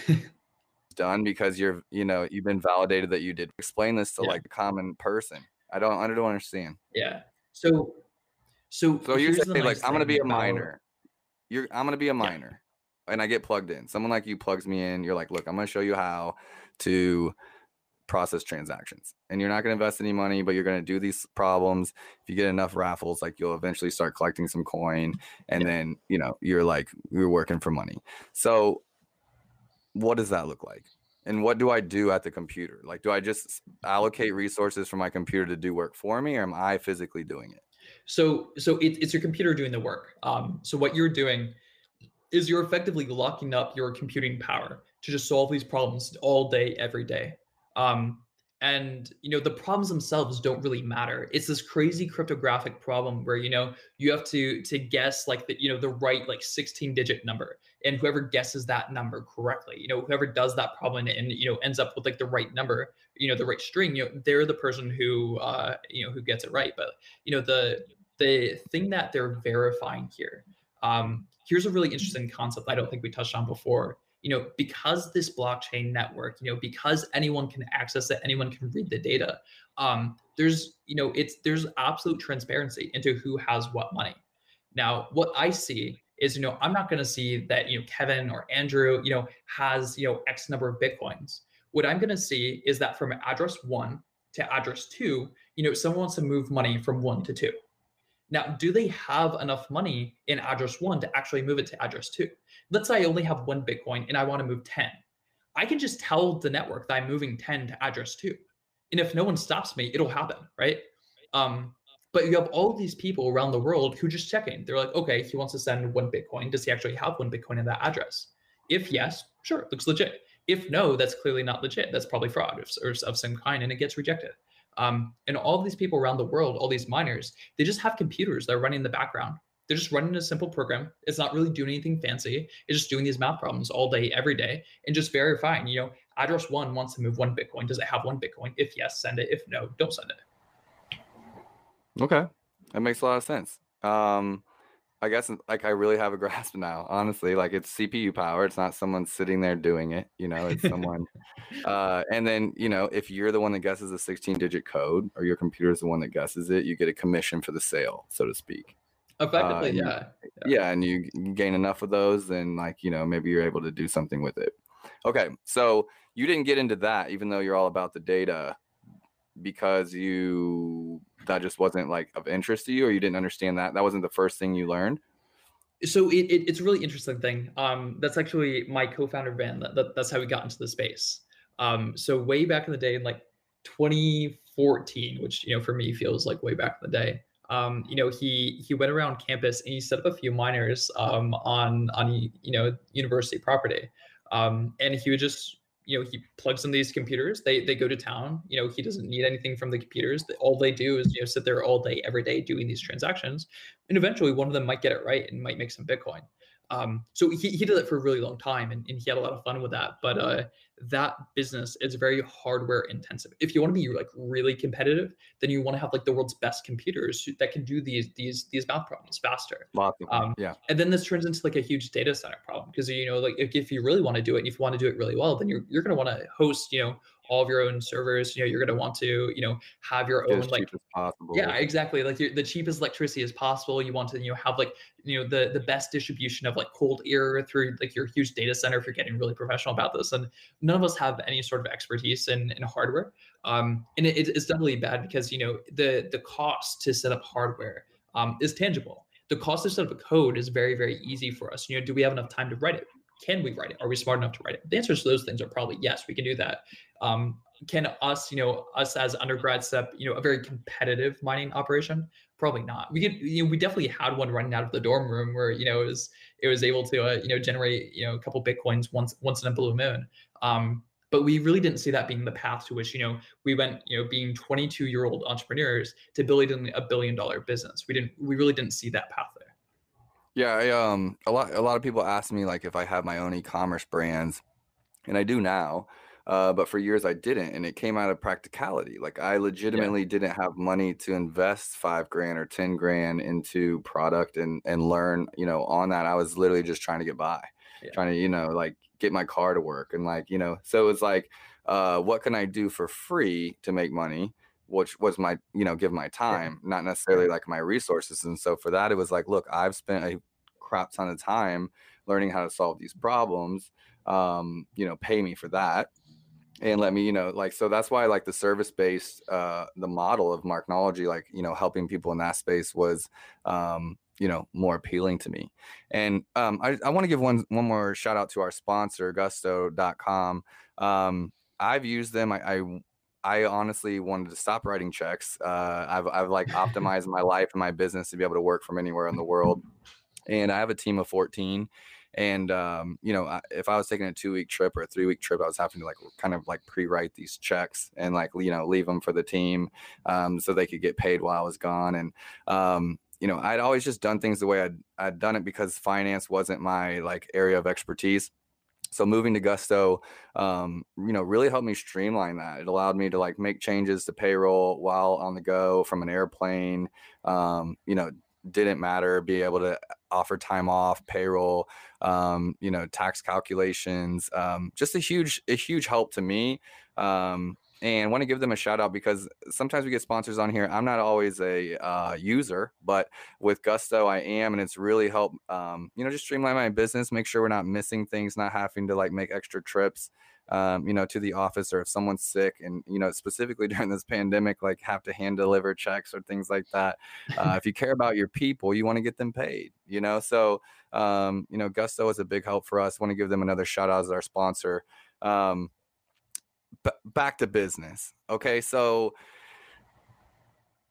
done because you're you know you've been validated that you did explain this to yeah. like a common person i don't i don't understand yeah so so, so you say like I'm gonna be a miner. You're I'm gonna be a miner, yeah. and I get plugged in. Someone like you plugs me in. You're like, look, I'm gonna show you how to process transactions, and you're not gonna invest any money, but you're gonna do these problems. If you get enough raffles, like you'll eventually start collecting some coin, and yeah. then you know you're like you're working for money. So, what does that look like? And what do I do at the computer? Like, do I just allocate resources for my computer to do work for me, or am I physically doing it? So so it, it's your computer doing the work. Um, so what you're doing is you're effectively locking up your computing power to just solve these problems all day, every day. Um, and you know the problems themselves don't really matter. It's this crazy cryptographic problem where you know you have to to guess like the you know the right like 16 digit number. And whoever guesses that number correctly you know whoever does that problem and you know ends up with like the right number you know the right string you know they're the person who uh you know who gets it right. But you know the the thing that they're verifying here um here's a really interesting concept i don't think we touched on before you know, because this blockchain network, you know, because anyone can access it, anyone can read the data. Um, there's, you know, it's there's absolute transparency into who has what money. Now, what I see is, you know, I'm not going to see that, you know, Kevin or Andrew, you know, has, you know, X number of Bitcoins. What I'm going to see is that from address one to address two, you know, someone wants to move money from one to two. Now, do they have enough money in address one to actually move it to address two? Let's say I only have one Bitcoin and I want to move 10. I can just tell the network that I'm moving 10 to address two. And if no one stops me, it'll happen, right? Um, but you have all these people around the world who just checking. They're like, okay, he wants to send one Bitcoin. Does he actually have one Bitcoin in that address? If yes, sure, looks legit. If no, that's clearly not legit. That's probably fraud or of some kind, and it gets rejected. Um, and all these people around the world, all these miners, they just have computers that are running in the background. They're just running a simple program. It's not really doing anything fancy. It's just doing these math problems all day, every day, and just verifying, you know, address one wants to move one Bitcoin. Does it have one Bitcoin? If yes, send it. If no, don't send it. Okay. That makes a lot of sense. Um, I guess like I really have a grasp now. Honestly, like it's CPU power. It's not someone sitting there doing it. You know, it's someone. uh, and then you know, if you're the one that guesses a 16-digit code, or your computer is the one that guesses it, you get a commission for the sale, so to speak. Effectively, uh, yeah. yeah. Yeah, and you gain enough of those, then like you know, maybe you're able to do something with it. Okay, so you didn't get into that, even though you're all about the data. because you that just wasn't like of interest to you or you didn't understand that? That wasn't the first thing you learned? So it, it, it's a really interesting thing. Um, that's actually my co-founder ben that, that, that's how we got into the space. Um, so way back in the day in like 2014 which you know for me feels like way back in the day um, you know he he went around campus and he set up a few miners um, on on you know university property. Um, and he would just you know he plugs in these computers. They they go to town. You know he doesn't need anything from the computers. All they do is you know sit there all day every day doing these transactions. And eventually one of them might get it right and might make some bitcoin um, so he, he did it for a really long time and, and he had a lot of fun with that but uh, that business is very hardware intensive. If you want to be like really competitive then you want to have like the world's best computers that can do these these these math problems faster. Um, yeah. and then this turns into like a huge data center problem because you know like if, if you really want to do it if you want to do it really well then you're, you're going to want to host you know all of your own servers. You know, you're going to want to, you know, have your own like Yeah, exactly. Like the cheapest electricity as possible. You want to, you know, have like, you know, the the best distribution of like cold air through like your huge data center if you're getting really professional about this. And none of us have any sort of expertise in in hardware. Um, and it, it's definitely bad because you know the the cost to set up hardware um, is tangible. The cost to set up a code is very very easy for us. You know, do we have enough time to write it? can we write it? Are we smart enough to write it? The answers to those things are probably yes, we can do that. Um, can us, you know, us as undergrads set you know, a very competitive mining operation? Probably not. We could, you know, we definitely had one running out of the dorm room where, you know, it was it was able to, uh, you know, generate, you know, a couple bitcoins once once in a blue moon. Um, but we really didn't see that being the path to which you know we went you know being 22 year old entrepreneurs to building a billion dollar business we didn't we really didn't see that path there yeah, I, um, a lot a lot of people ask me like if I have my own e-commerce brands, and I do now. Uh, but for years I didn't, and it came out of practicality. Like I legitimately yeah. didn't have money to invest five grand or ten grand into product and and learn, you know, on that. I was literally just trying to get by, yeah. trying to, you know, like get my car to work, and like, you know, so it's like, uh, what can I do for free to make money? which was my you know give my time not necessarily like my resources and so for that it was like look i've spent a crap ton of time learning how to solve these problems um you know pay me for that and let me you know like so that's why like the service based uh the model of marknology like you know helping people in that space was um you know more appealing to me and um i, I want to give one one more shout out to our sponsor gusto.com um i've used them I, I I honestly wanted to stop writing checks. Uh, I've, I've like optimized my life and my business to be able to work from anywhere in the world. And I have a team of 14. And, um, you know, if I was taking a two week trip or a three week trip, I was having to like kind of like pre write these checks and like, you know, leave them for the team um, so they could get paid while I was gone. And, um, you know, I'd always just done things the way I'd, I'd done it because finance wasn't my like area of expertise so moving to gusto um, you know really helped me streamline that it allowed me to like make changes to payroll while on the go from an airplane um, you know didn't matter be able to offer time off payroll um, you know tax calculations um, just a huge a huge help to me um, and want to give them a shout out because sometimes we get sponsors on here. I'm not always a uh, user, but with Gusto, I am, and it's really helped. Um, you know, just streamline my business, make sure we're not missing things, not having to like make extra trips. Um, you know, to the office, or if someone's sick, and you know, specifically during this pandemic, like have to hand deliver checks or things like that. Uh, if you care about your people, you want to get them paid. You know, so um, you know, Gusto is a big help for us. Want to give them another shout out as our sponsor. Um, b- back to business. Okay, so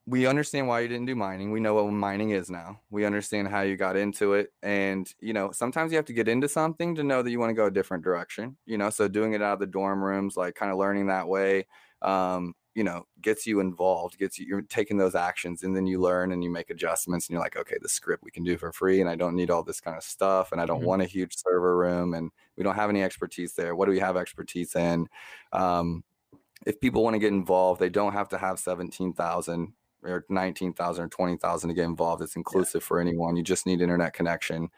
we understand why you didn't do mining. We know what mining is now. We understand how you got into it. And, you know, sometimes you have to get into something to know that you want to go a different direction, you know, so doing it out of the dorm rooms, like kind of learning that way. Um, you know gets you involved gets you you're taking those actions and then you learn and you make adjustments and you're like okay the script we can do for free and i don't need all this kind of stuff and i don't mm-hmm. want a huge server room and we don't have any expertise there what do we have expertise in um, if people want to get involved they don't have to have 17000 or 19,000 or 20,000 to get involved. It's inclusive yeah. for anyone. You just need internet connection.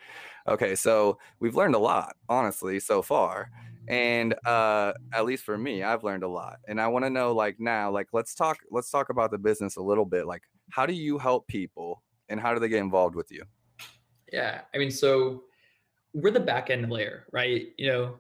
Okay, so we've learned a lot, honestly, so far and uh at least for me i've learned a lot and i want to know like now like let's talk let's talk about the business a little bit like how do you help people and how do they get involved with you yeah i mean so we're the back end layer right you know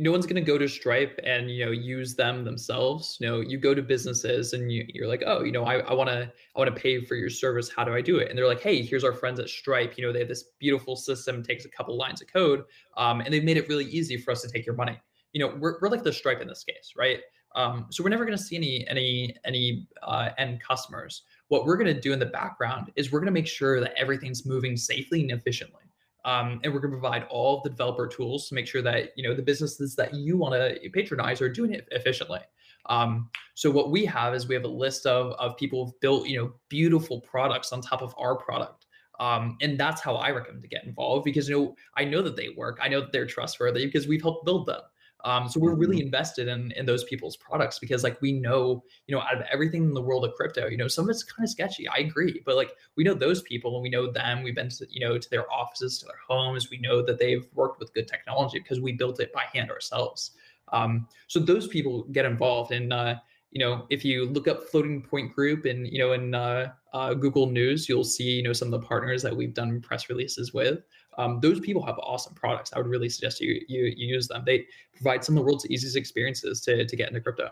no one's going to go to stripe and you know use them themselves. You know you go to businesses and you, you're like oh you know i want to i want to pay for your service. How do i do it? And they're like hey here's our friends at stripe. You know they have this beautiful system takes a couple lines of code um, and they've made it really easy for us to take your money. You know we're, we're like the stripe in this case right? Um, so we're never going to see any any any uh, end customers. What we're going to do in the background is we're going to make sure that everything's moving safely and efficiently um, and we're going to provide all the developer tools to make sure that you know the businesses that you want to patronize are doing it efficiently. Um, so what we have is we have a list of of people who've built you know beautiful products on top of our product. Um, and that's how I recommend to get involved because you know I know that they work, I know that they're trustworthy because we've helped build them. Um, so we're really mm-hmm. invested in in those people's products because like we know, you know, out of everything in the world of crypto, you know, some of it's kind of sketchy. I agree, but like we know those people and we know them. We've been to you know to their offices, to their homes. We know that they've worked with good technology because we built it by hand ourselves. Um, so those people get involved and. Uh, you know, if you look up Floating Point Group and you know in uh, uh, Google News, you'll see you know some of the partners that we've done press releases with um, those people have awesome products. I would really suggest you, you you use them. They provide some of the world's easiest experiences to to get into crypto.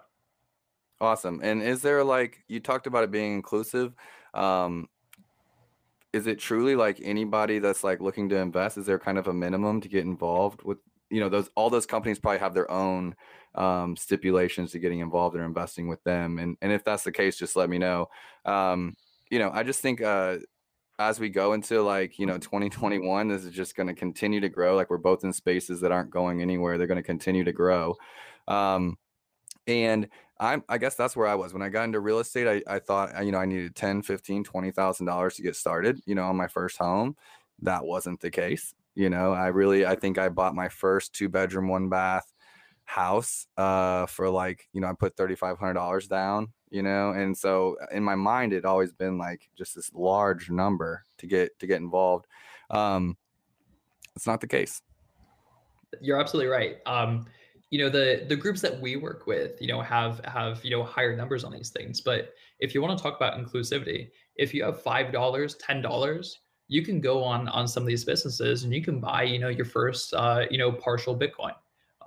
Awesome. And is there like you talked about it being inclusive? Um, is it truly like anybody that's like looking to invest? Is there kind of a minimum to get involved with? You know, those all those companies probably have their own um, stipulations to getting involved or investing with them. And and if that's the case, just let me know. Um, you know, I just think uh, as we go into like you know 2021 this is just going to continue to grow like we're both in spaces that aren't going anywhere they're going to continue to grow um, and I'm, I guess that's where I was when I got into real estate. I, I thought, you know, I needed 10, 15, $20,000 to get started, you know, on my first home. That wasn't the case. You know, I really, I think I bought my first two bedroom, one bath house uh, for like, you know, I put $3,500 down you know and so uh, in my mind it always been like just this large number to get to get involved um it's not the case. You're absolutely right um you know the the groups that we work with you know have have you know higher numbers on these things but if you want to talk about inclusivity if you have five dollars ten dollars you can go on on some of these businesses and you can buy you know your first uh, you know partial bitcoin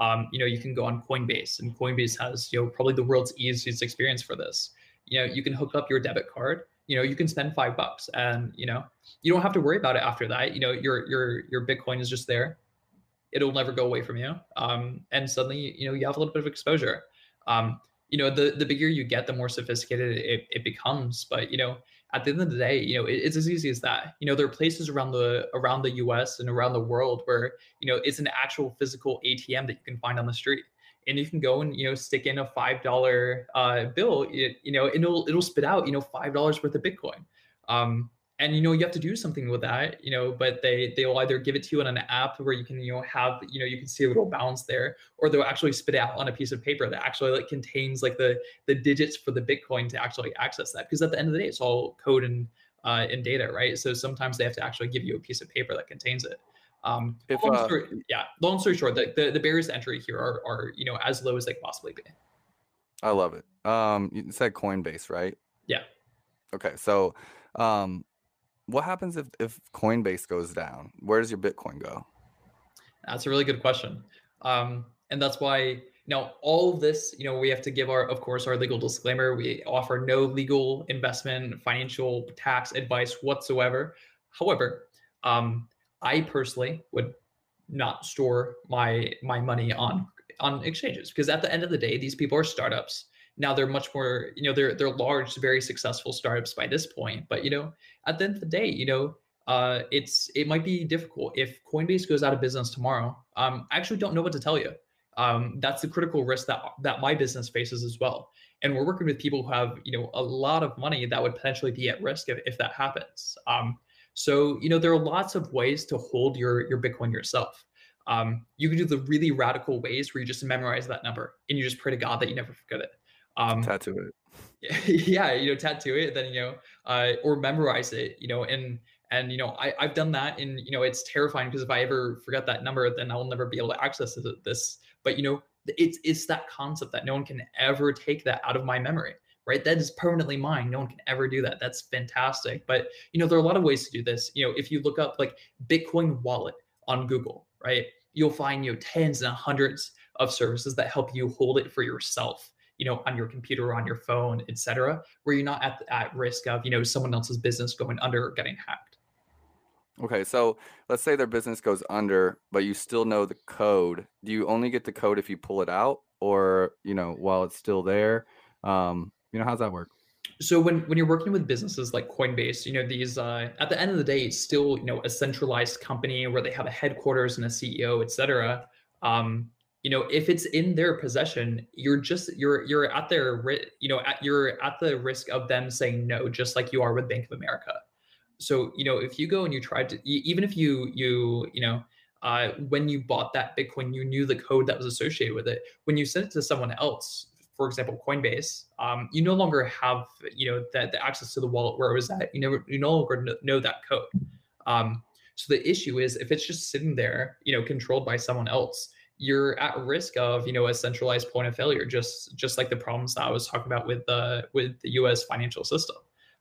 um, you know, you can go on Coinbase, and Coinbase has you know probably the world's easiest experience for this. You know, you can hook up your debit card. You know, you can spend five bucks, and you know, you don't have to worry about it after that. You know, your your your Bitcoin is just there. It'll never go away from you. Um, and suddenly, you know, you have a little bit of exposure. Um, you know, the the bigger you get, the more sophisticated it, it becomes. But you know, at the end of the day, you know, it, it's as easy as that. You know, there are places around the around the U.S. and around the world where you know it's an actual physical ATM that you can find on the street, and you can go and you know stick in a five dollar uh, bill, it, you know, and it'll it'll spit out you know five dollars worth of Bitcoin. Um, and you know you have to do something with that you know but they they will either give it to you on an app where you can you know have you know you can see a little balance there or they'll actually spit out on a piece of paper that actually like contains like the the digits for the bitcoin to actually access that because at the end of the day it's all code and uh, and data right? So sometimes they have to actually give you a piece of paper that contains it. Um if, long uh, story, yeah long story short the, the, the barriers to entry here are are you know as low as they possibly be. I love it. Um you said coinbase right? Yeah. Okay so um what happens if if Coinbase goes down? Where does your Bitcoin go? That's a really good question, um, and that's why now all of this, you know, we have to give our, of course, our legal disclaimer. We offer no legal investment, financial, tax advice whatsoever. However, um, I personally would not store my my money on on exchanges because at the end of the day, these people are startups now they're much more you know they're they're large very successful startups by this point but you know at the end of the day you know uh, it's it might be difficult. If coinbase goes out of business tomorrow um, i actually don't know what to tell you. Um, that's the critical risk that that my business faces as well. And we're working with people who have you know a lot of money that would potentially be at risk if, if that happens. Um, so you know there are lots of ways to hold your your bitcoin yourself. Um, you can do the really radical ways where you just memorize that number and you just pray to god that you never forget it um, tattoo it. Yeah, you know, tattoo it, then you know, uh, or memorize it, you know, and and you know, I I've done that, and you know, it's terrifying because if I ever forget that number, then I'll never be able to access this. But you know, it's it's that concept that no one can ever take that out of my memory right that is permanently mine no one can ever do that that's fantastic but you know there are a lot of ways to do this you know if you look up like bitcoin wallet on google right you'll find you know tens and hundreds of services that help you hold it for yourself you know on your computer or on your phone etc where you're not at, at risk of you know someone else's business going under or getting hacked Okay, so let's say their business goes under, but you still know the code. Do you only get the code if you pull it out, or you know while it's still there? Um, you know, how's that work? so when when you're working with businesses like coinbase you know these uh, at the end of the day it's still you know a centralized company where they have a headquarters and a ceo etc um, you know if it's in their possession you're just you're you're at their you know at you're at the risk of them saying no just like you are with bank of america so you know if you go and you tried to even if you you you know uh, when you bought that bitcoin you knew the code that was associated with it when you sent it to someone else for example, Coinbase, um, you no longer have you know that the access to the wallet where it was at. You never you no longer know that code. Um, so the issue is if it's just sitting there, you know, controlled by someone else, you're at risk of you know a centralized point of failure, just just like the problems that I was talking about with the with the U.S. financial system.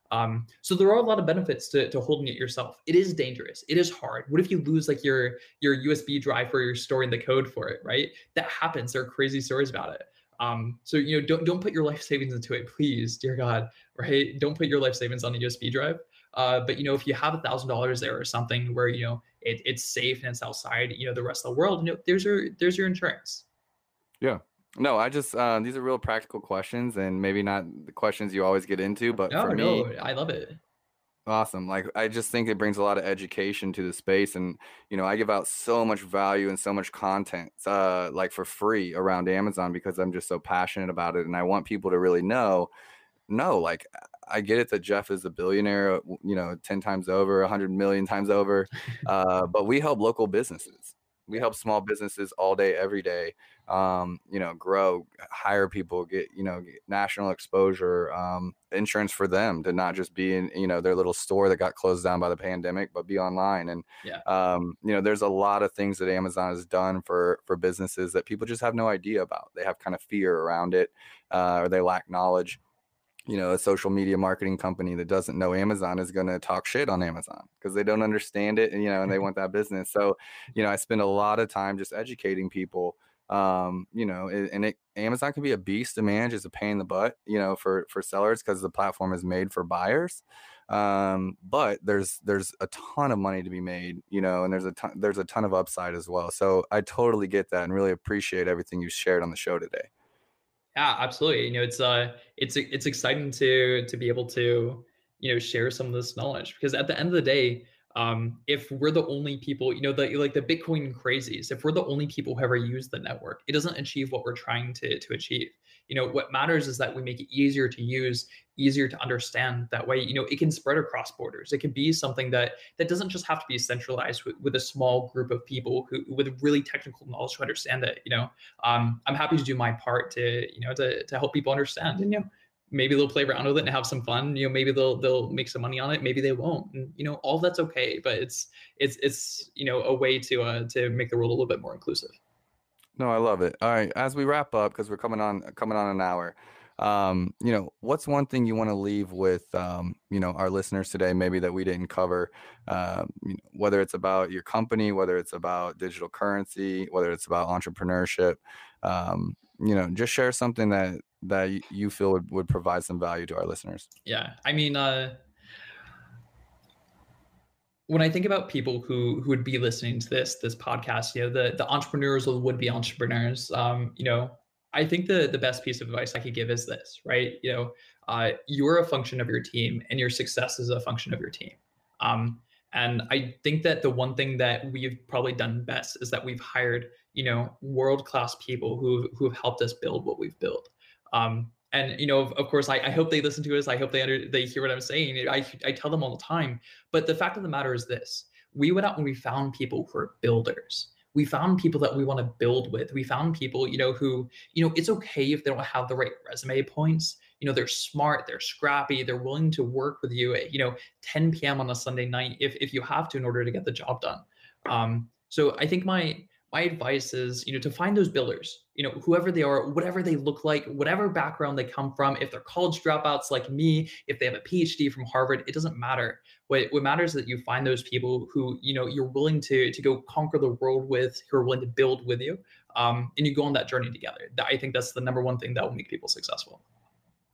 Um, so there are a lot of benefits to, to holding it yourself. It is dangerous. It is hard. What if you lose like your your USB drive where you're storing the code for it, right? That happens. There are crazy stories about it. Um, so you know, don't don't put your life savings into it, please, dear God, right? Don't put your life savings on a USB drive. Uh, but you know, if you have a thousand dollars there or something where you know it, it's safe and it's outside, you know, the rest of the world, you know, there's your there's your insurance. Yeah. No, I just uh, these are real practical questions, and maybe not the questions you always get into, but no, for no, me, I love it. Awesome. Like I just think it brings a lot of education to the space and you know, I give out so much value and so much content uh like for free around Amazon because I'm just so passionate about it and I want people to really know no, like I get it that Jeff is a billionaire, you know, 10 times over, 100 million times over. Uh but we help local businesses. We help small businesses all day every day um, you know, grow, hire people, get, you know, get national exposure, um, insurance for them to not just be in, you know, their little store that got closed down by the pandemic, but be online. And, yeah. um, you know, there's a lot of things that Amazon has done for, for businesses that people just have no idea about. They have kind of fear around it, uh, or they lack knowledge you know, a social media marketing company that doesn't know Amazon is going to talk shit on Amazon because they don't understand it and, you know, and they want that business. So, you know, I spend a lot of time just educating people um, you know, it, and it, Amazon can be a beast to manage. It's a pain in the butt, you know, for for sellers because the platform is made for buyers. Um, but there's there's a ton of money to be made, you know, and there's a ton there's a ton of upside as well. So I totally get that and really appreciate everything you shared on the show today. Yeah, absolutely. You know, it's uh, it's it's exciting to to be able to you know share some of this knowledge because at the end of the day, um, if we're the only people, you know, the like the Bitcoin crazies, if we're the only people who ever use the network, it doesn't achieve what we're trying to to achieve. You know, what matters is that we make it easier to use, easier to understand. That way, you know, it can spread across borders. It can be something that that doesn't just have to be centralized with, with a small group of people who with really technical knowledge to understand it. You know, um, I'm happy to do my part to you know to to help people understand. And you know, maybe they'll play around with it and have some fun you know maybe they'll they'll make some money on it maybe they won't and you know all that's okay but it's it's it's you know a way to uh to make the world a little bit more inclusive no i love it. All right as we wrap up because we're coming on coming on an hour um you know what's one thing you want to leave with um you know our listeners today maybe that we didn't cover um you know, whether it's about your company whether it's about digital currency whether it's about entrepreneurship um you know just share something that that you feel would, would provide some value to our listeners. Yeah i mean uh when I think about people who who would be listening to this this podcast, you know, the the entrepreneurs or would be entrepreneurs, um, you know, I think the the best piece of advice I could give is this, right? You know, uh, you're a function of your team, and your success is a function of your team. Um, and I think that the one thing that we've probably done best is that we've hired, you know, world class people who who have helped us build what we've built. Um, and you know, of, of course, I, I, hope they listen to us. I hope they under, they hear what I'm saying. I I tell them all the time. But the fact of the matter is this: we went out and we found people who are builders. We found people that we want to build with. We found people, you know, who you know, it's okay if they don't have the right resume points. You know, they're smart, they're scrappy, they're willing to work with you at you know 10 p.m. on a Sunday night if if you have to in order to get the job done. Um, so I think my my advice is you know to find those builders you know whoever they are whatever they look like whatever background they come from if they're college dropouts like me if they have a phd from harvard it doesn't matter what, what matters is that you find those people who you know you're willing to to go conquer the world with who are willing to build with you um, and you go on that journey together. I think that's the number one thing that will make people successful.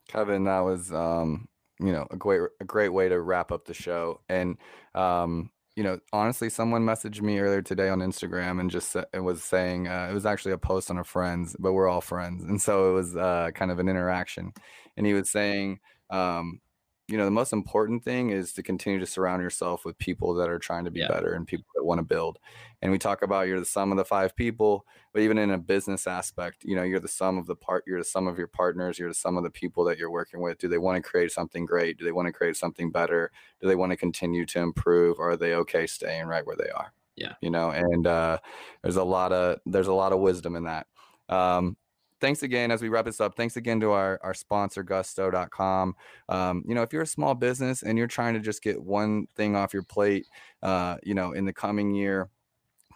Kevin, that was um, you know a great a great way to wrap up the show. And um, you know, honestly, someone messaged me earlier today on Instagram and just it was saying uh, it was actually a post on a friends, but we're all friends, and so it was uh, kind of an interaction. And he was saying, um, you know the most important thing is to continue to surround yourself with people that are trying to be yeah. better and people that want to build. And we talk about you're the sum of the five people but even in a business aspect you know you're the sum of the part you're the sum of your partners you're the sum of the people that you're working with. Do they want to create something great? Do they want to create something better? Do they want to continue to improve? Or are they okay staying right where they are? Yeah. You know and uh, there's a lot of there's a lot of wisdom in that. Um, thanks again as we wrap this up thanks again to our, our sponsor gusto.com um, you know if you're a small business and you're trying to just get one thing off your plate uh, you know in the coming year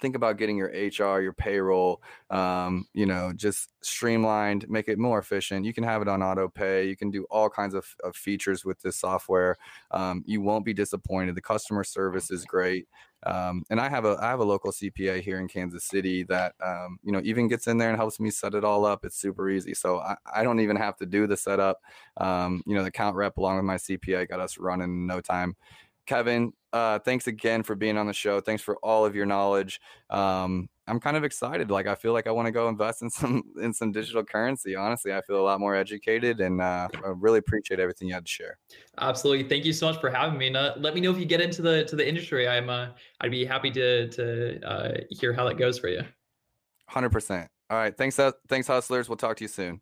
think about getting your hr your payroll um, you know just streamlined make it more efficient. You can have it on auto pay. You can do all kinds of, of features with this software. Um, you won't be disappointed. The customer service is great um, and I have a I have a local CPA here in Kansas City that um, you know even gets in there and helps me set it all up. It's super easy, so I, I don't even have to do the setup. Um, you know, the count rep along with my CPA got us running in no time. Kevin, uh, thanks again for being on the show. Thanks for all of your knowledge. Um, I'm kind of excited. Like I feel like I want to go invest in some in some digital currency. Honestly, I feel a lot more educated, and uh, I really appreciate everything you had to share. Absolutely, thank you so much for having me. And uh, let me know if you get into the to the industry. I'm uh, I'd be happy to to uh, hear how that goes for you. Hundred percent. All right, thanks. Uh, thanks, hustlers. We'll talk to you soon.